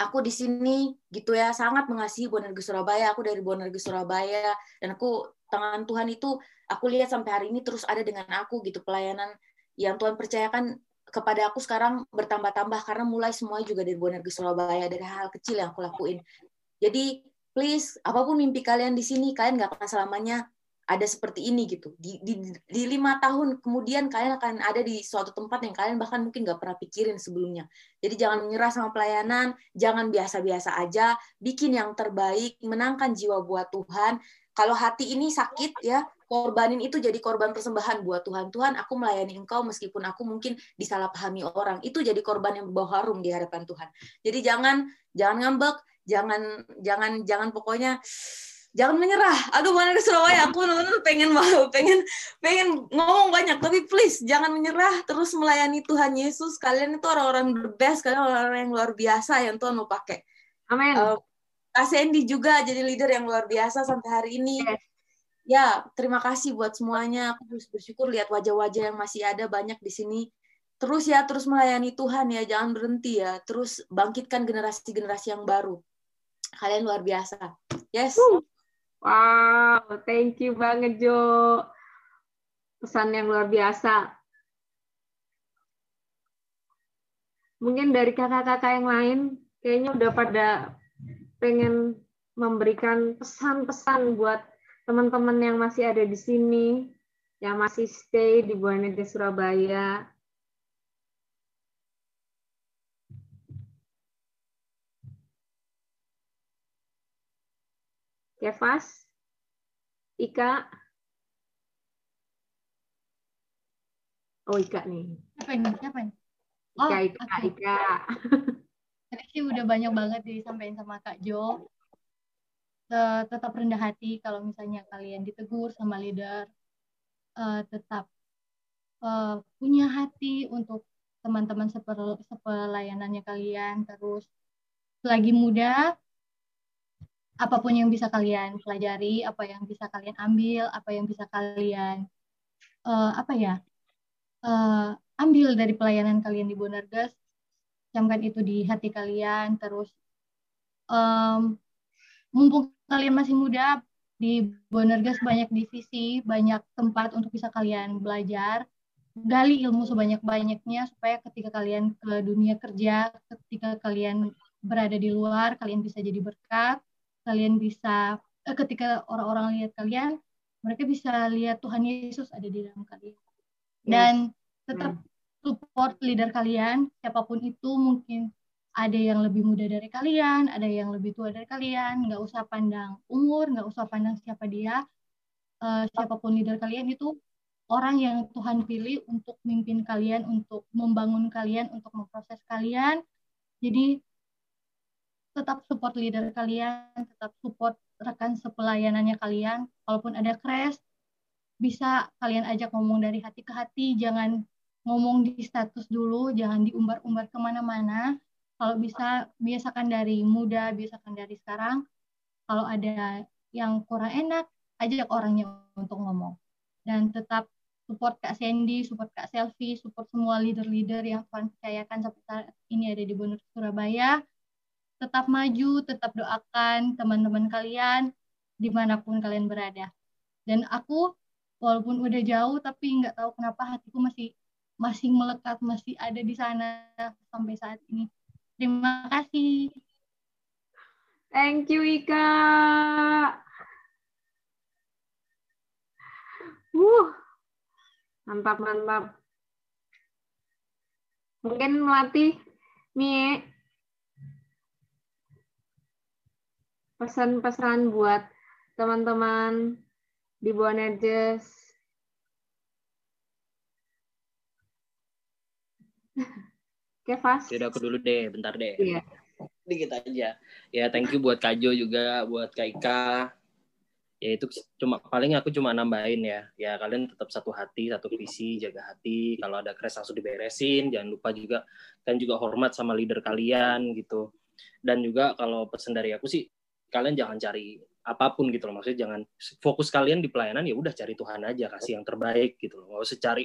Speaker 4: aku di sini gitu ya sangat mengasihi Bonerges Surabaya. Aku dari Bonerges Surabaya. Dan aku tangan Tuhan itu aku lihat sampai hari ini terus ada dengan aku gitu pelayanan yang Tuhan percayakan kepada aku sekarang bertambah-tambah. Karena mulai semua juga dari Bonerges Surabaya dari hal kecil yang aku lakuin. Jadi please apa pun mimpi kalian di sini kalian nggak akan selamanya ada seperti ini gitu. Di, di di lima tahun kemudian kalian akan ada di suatu tempat yang kalian bahkan mungkin nggak pernah pikirin sebelumnya. Jadi jangan menyerah sama pelayanan jangan biasa-biasa aja bikin yang terbaik menangkan jiwa buat Tuhan. Kalau hati ini sakit ya korbanin itu jadi korban persembahan buat Tuhan. Tuhan aku melayani engkau meskipun aku mungkin disalahpahami orang. Itu jadi korban yang berbau harum di hadapan Tuhan. Jadi jangan jangan ngambek jangan jangan jangan pokoknya jangan menyerah. Aduh mana ke Surabaya, aku benar-benar pengen mau pengen pengen ngomong banyak, tapi please jangan menyerah, terus melayani Tuhan Yesus. Kalian itu orang-orang the best, kalian orang-orang yang luar biasa yang Tuhan mau pakai.
Speaker 1: Amin. Uh,
Speaker 4: Kak Sandy juga jadi leader yang luar biasa sampai hari ini. Yes. Ya, terima kasih buat semuanya. Aku bersyukur lihat wajah-wajah yang masih ada banyak di sini. Terus ya, terus melayani Tuhan ya, jangan berhenti ya. Terus bangkitkan generasi-generasi yang baru Kalian luar biasa. Yes.
Speaker 1: Wow, thank you banget Jo. Pesan yang luar biasa. Mungkin dari kakak-kakak yang lain kayaknya udah pada pengen memberikan pesan-pesan buat teman-teman yang masih ada di sini, yang masih stay di Buana Surabaya, Kevas, Ika. Oh Ika nih.
Speaker 2: Apa ini? Siapa ini?
Speaker 1: Ika,
Speaker 2: Oh,
Speaker 1: Ika,
Speaker 2: oke.
Speaker 1: Ika.
Speaker 2: Tadi sih udah banyak banget disampaikan sama Kak Jo. Te- Tetap rendah hati kalau misalnya kalian ditegur sama leader. Eh, tetap eh, punya hati untuk teman-teman sepel- sepelayanannya kalian. Terus selagi muda, apa pun yang bisa kalian pelajari, apa yang bisa kalian ambil, apa yang bisa kalian eh, apa ya eh, ambil dari pelayanan kalian di Bonerges, camkan itu di hati kalian. Terus em, mumpung kalian masih muda, di Bonerges banyak divisi, banyak tempat untuk bisa kalian belajar. Gali ilmu sebanyak-banyaknya supaya ketika kalian ke dunia kerja, ketika kalian berada di luar, kalian bisa jadi berkat, kalian bisa eh, ketika orang-orang lihat kalian, mereka bisa lihat Tuhan Yesus ada di dalam kalian. Dan tetap support leader kalian, siapa pun itu mungkin ada yang lebih muda dari kalian, ada yang lebih tua dari kalian, nggak usah pandang umur, nggak usah pandang siapa dia, Eh, siapa pun leader kalian itu orang yang Tuhan pilih untuk mimpin kalian, untuk membangun kalian, untuk memproses kalian. Jadi tetap support leader kalian, tetap support rekan sepelayanannya kalian. Kalaupun ada crash, bisa kalian ajak ngomong dari hati ke hati, jangan ngomong di status dulu, jangan diumbar-umbar ke mana-mana. Kalau bisa, biasakan dari muda, biasakan dari sekarang. Kalau ada yang kurang enak, ajak orangnya untuk ngomong. Dan tetap support Kak Sandy, support Kak Selfie, support semua leader-leader yang Tuhan percayakan sampai saat ini ada di Bonus Surabaya. Tetap maju, tetap doakan teman-teman kalian di mana pun kalian berada. Dan aku walaupun udah jauh tapi nggak tahu kenapa hatiku masih masih melekat, masih ada di sana sampai saat ini. Terima kasih.
Speaker 1: Thank you Ika. Wuh, mantap mantap. Mungkin melatih Mie pesan-pesan buat teman-teman di Bonerges. Kevas.
Speaker 3: Yaudah aku dulu deh, bentar deh.
Speaker 1: Iya.
Speaker 3: Dikit aja. Ya thank you buat Kak Jo juga, buat Kak Ika. Ya itu cuma paling aku cuma nambahin ya. Ya kalian tetap satu hati, satu visi, jaga hati. Kalau ada crash langsung diberesin. Jangan lupa juga kan juga hormat sama leader kalian gitu. Dan juga kalau pesan dari aku sih kalian jangan cari apa pun gitu loh. Maksudnya jangan fokus kalian di pelayanan ya udah cari Tuhan aja, kasih yang terbaik gitu loh. Nggak usah cari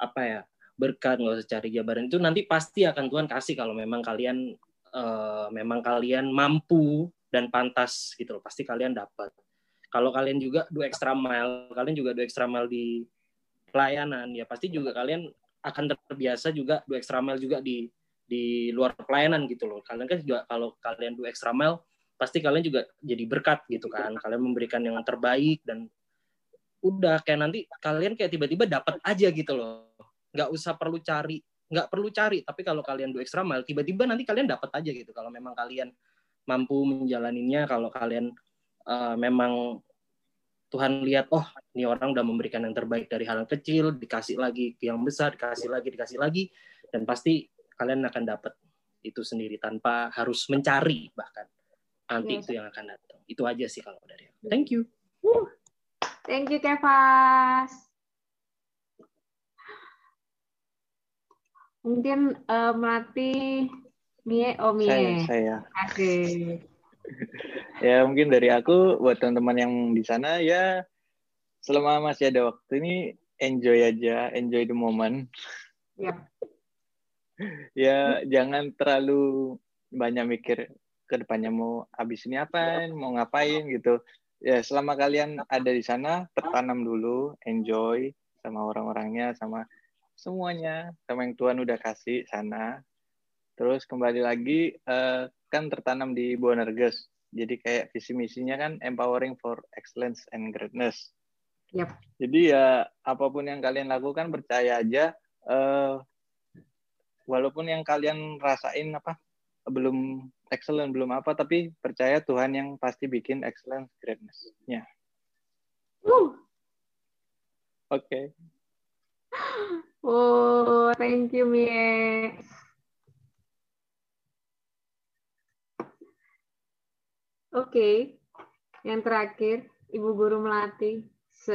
Speaker 3: apa ya berkat, nggak usah cari jabaran itu nanti pasti akan Tuhan kasih kalau memang kalian eh, memang kalian mampu dan pantas gitu loh. Pasti kalian dapat. Kalau kalian juga do extra mile, kalian juga do extra mile di pelayanan, ya pasti juga kalian akan terbiasa juga do extra mile juga di di luar pelayanan gitu loh. Kalian kan juga kalau kalian do extra mile, pasti kalian juga jadi berkat gitu kan. Kalian memberikan yang terbaik dan udah kayak nanti kalian kayak tiba-tiba dapat aja gitu loh. Nggak usah perlu cari, nggak perlu cari. Tapi kalau kalian do extra mile, tiba-tiba nanti kalian dapat aja gitu. Kalau memang kalian mampu menjalaninya, kalau kalian uh, memang Tuhan lihat, oh ini orang udah memberikan yang terbaik dari hal yang kecil, dikasih lagi ke yang besar, dikasih lagi, dikasih lagi, dan pasti kalian akan dapat itu sendiri tanpa harus mencari bahkan nanti
Speaker 1: Yes.
Speaker 3: itu yang akan datang. Itu aja sih kalau dari aku. Thank you.
Speaker 1: Thank you Kevas. Mungkin eh, melatih Mie, oh
Speaker 6: Saya,
Speaker 1: Mie.
Speaker 6: saya.
Speaker 1: Asik.
Speaker 6: Ya mungkin dari aku buat teman-teman yang di sana ya selama masih ada waktu ini enjoy aja, enjoy the moment.
Speaker 1: Yap.
Speaker 6: Ya jangan terlalu banyak mikir ke depannya mau habis ini apa, mau ngapain gitu. Ya selama kalian ada di sana tertanam dulu, enjoy sama orang-orangnya, sama semuanya, sama yang Tuhan udah kasih sana. Terus kembali lagi eh, kan tertanam di Bonerges. Jadi kayak visi misinya kan empowering for excellence and greatness.
Speaker 1: Yap.
Speaker 6: Jadi ya apa pun yang kalian lakukan percaya aja eh, walaupun yang kalian rasain apa belum excellent belum apa tapi percaya Tuhan yang pasti bikin excellent greatness-nya.
Speaker 1: Uh.
Speaker 6: Oke. Okay.
Speaker 1: Oh, thank you Mie. Oke, okay. yang terakhir Ibu Guru Melati. Se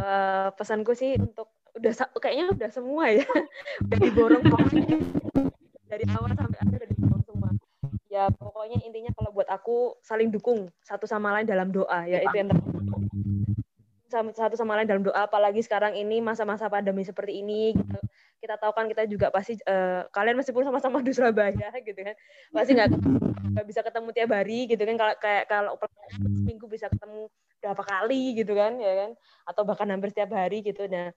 Speaker 5: uh, pesanku sih untuk udah kayaknya udah semua ya udah diborong dari awal sampai akhir udah diborong semua. Ya pokoknya intinya kalau buat aku saling dukung satu sama lain dalam doa ya itu yang sama satu sama lain dalam doa apalagi sekarang ini masa-masa pandemi seperti ini gitu. kita tahu kan kita juga pasti uh, kalian meskipun sama-sama di Surabaya gitu kan. Pasti nggak bisa ketemu tiap hari gitu kan. Kalau kayak kalau seminggu bisa ketemu berapa kali gitu kan ya kan. Atau bahkan hampir setiap hari gitu. Nah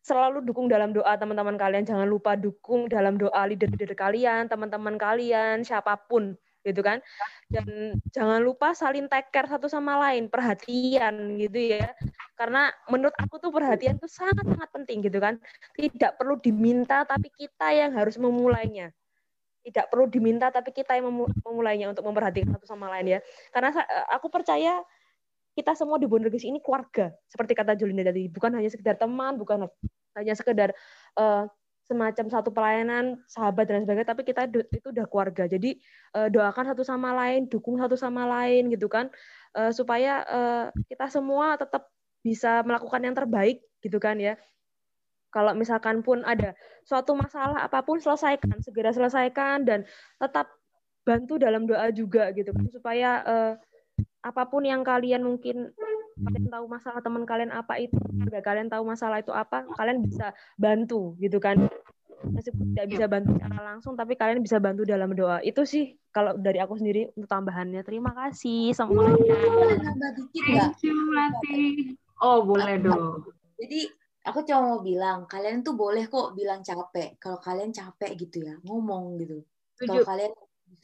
Speaker 5: selalu dukung dalam doa teman-teman kalian. Jangan lupa dukung dalam doa leader-leader kalian teman-teman kalian siapa pun gitu kan? Dan jangan lupa saling take care satu sama lain perhatian gitu ya. Karena menurut aku tuh perhatian tuh sangat sangat penting gitu kan? Tidak perlu diminta tapi kita yang harus memulainya. Tidak perlu diminta tapi kita yang memulainya untuk memperhatikan satu sama lain ya. Karena aku percaya kita semua di Bondergis ini keluarga. Seperti kata Julinda tadi bukan hanya sekedar teman bukan hanya sekedar uh, semacam satu pelayanan sahabat dan sebagainya tapi kita itu udah keluarga. Jadi uh, doakan satu sama lain dukung satu sama lain gitu kan. Uh, supaya uh, kita semua tetap bisa melakukan yang terbaik gitu kan ya. Kalau misalkan pun ada suatu masalah apa pun selesaikan segera selesaikan dan tetap bantu dalam doa juga gitu kan. Supaya uh, apa pun yang kalian mungkin kalian tahu masalah teman kalian apa itu, keluarga kalian tahu masalah itu apa, kalian bisa bantu gitu kan. Meskipun tidak bisa bantu secara langsung, tapi kalian bisa bantu dalam doa. Itu sih kalau dari aku sendiri untuk tambahannya. Terima kasih semuanya.
Speaker 1: Thank you, Oh, boleh dong.
Speaker 4: Jadi aku cuma mau bilang, kalian tuh boleh kok bilang capek. Kalau kalian capek gitu ya, ngomong gitu. Kalau kalian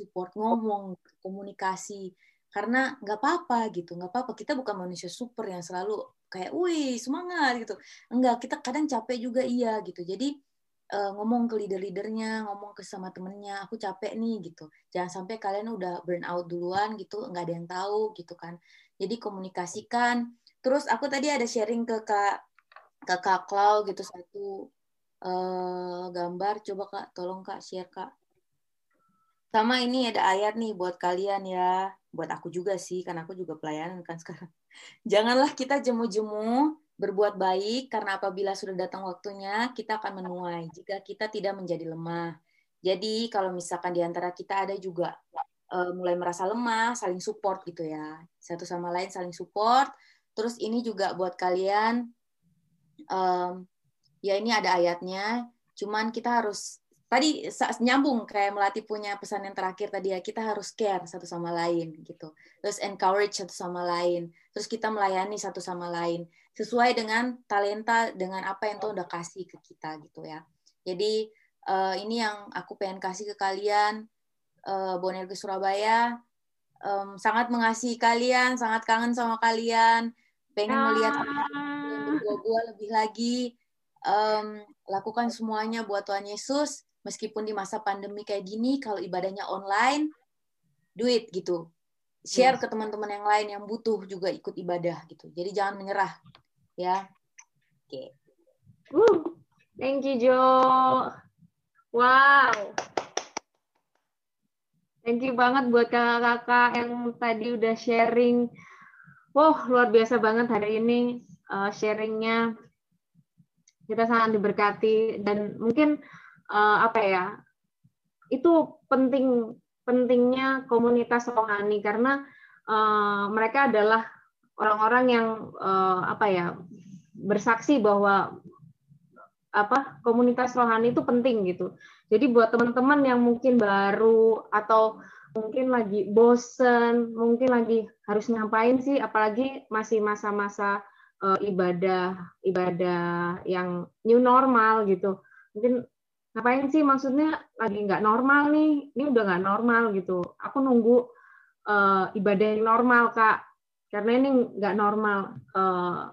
Speaker 4: support ngomong, komunikasi karena nggak apa-apa gitu nggak apa-apa. Kita bukan manusia super yang selalu kayak wih semangat gitu. Enggak kita kadang capek juga iya gitu. Jadi uh, ngomong ke leader-leadernya ngomong ke sama temennya aku capek nih gitu. Jangan sampai kalian udah burn out duluan gitu nggak ada yang tahu gitu kan. Jadi komunikasikan. Terus aku tadi ada sharing ke kak ke kak Klau gitu satu uh, gambar. Coba kak tolong kak share kak sama ini ada ayat nih buat kalian ya. Buat aku juga sih karena aku juga pelayanan kan sekarang. Janganlah kita jemu-jemu berbuat baik karena apabila sudah datang waktunya kita akan menuai. Jika kita tidak menjadi lemah. Jadi kalau misalkan di antara kita ada juga uh, mulai merasa lemah saling support gitu ya. Satu sama lain saling support. Terus ini juga buat kalian um, ya ini ada ayatnya. Cuman kita harus tadi nyambung kayak melati punya pesan yang terakhir tadi ya kita harus care satu sama lain gitu. Terus encourage satu sama lain. Terus kita melayani satu sama lain. Sesuai dengan talenta dengan apa yang Tuhan udah kasih ke kita gitu ya. Jadi uh, ini yang aku pengen kasih ke kalian uh, Bonergo Surabaya. Um, sangat mengasihi kalian sangat kangen sama kalian. Pengen melihat yang berbuah lebih lagi. Um, lakukan semuanya buat Tuhan Yesus meskipun di masa pandemi kayak gini kalau ibadahnya online do it gitu. Share yes. ke teman-teman yang lain yang butuh juga ikut ibadah gitu. Jadi jangan menyerah ya. Oke. Okay.
Speaker 1: uh, thank you Jo. Wow. Thank you banget buat kakak-kakak yang tadi udah sharing. Wow luar biasa banget hari ini uh, sharingnya. Kita sangat diberkati dan mungkin uh, apa ya itu penting pentingnya komunitas rohani karena uh, mereka adalah orang-orang yang uh, apa ya bersaksi bahwa apa komunitas rohani itu penting gitu. Jadi buat teman-teman yang mungkin baru atau mungkin lagi bosen, mungkin lagi harus ngapain sih, apalagi masih masa-masa uh, ibadah ibadah yang new normal gitu. Mungkin ngapain sih? Maksudnya lagi nggak normal nih. Ini udah nggak normal gitu. Aku nunggu uh, ibadah yang normal kak. Karena ini nggak normal. Uh,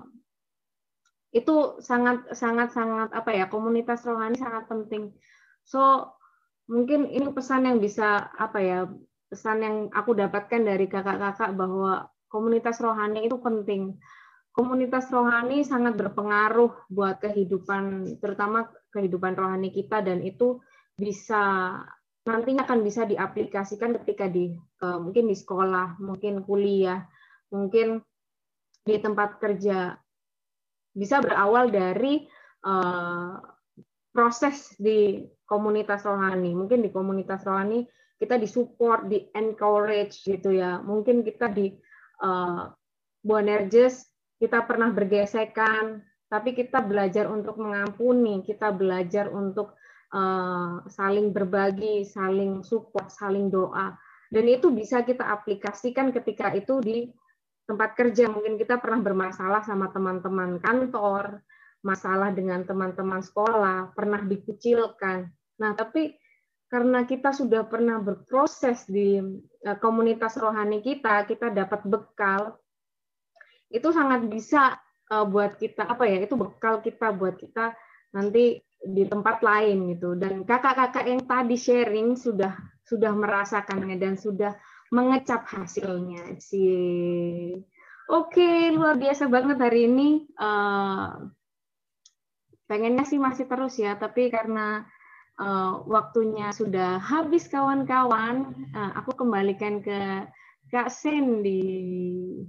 Speaker 1: itu sangat sangat sangat apa ya komunitas rohani sangat penting. So mungkin ini pesan yang bisa apa ya pesan yang aku dapatkan dari kakak-kakak bahwa komunitas rohani itu penting. Komunitas rohani sangat berpengaruh buat kehidupan, terutama kehidupan rohani kita, dan itu bisa nantinya akan bisa diaplikasikan ketika di uh, mungkin di sekolah, mungkin kuliah, mungkin di tempat kerja. Bisa berawal dari uh, proses di komunitas rohani. Mungkin di komunitas rohani kita disupport, di encourage gitu ya. Mungkin kita di uh, Boanerges kita pernah bergesekan, tapi kita belajar untuk mengampuni, kita belajar untuk uh, saling berbagi, saling support, saling doa. Dan itu bisa kita aplikasikan ketika itu di tempat kerja. Mungkin kita pernah bermasalah sama teman-teman kantor, masalah dengan teman-teman sekolah, pernah dikucilkan. Nah, tapi karena kita sudah pernah berproses di e, komunitas rohani kita, kita dapat bekal, itu sangat bisa e, buat kita apa ya? Itu bekal kita buat kita nanti di tempat lain gitu. Dan kakak-kakak yang tadi sharing sudah sudah merasakannya dan sudah mengecap hasilnya sih. Oke, luar biasa banget hari ini. Uh, pengennya sih masih terus ya, tapi karena uh, waktunya sudah habis kawan-kawan. Uh, aku kembalikan ke Kak Sandy.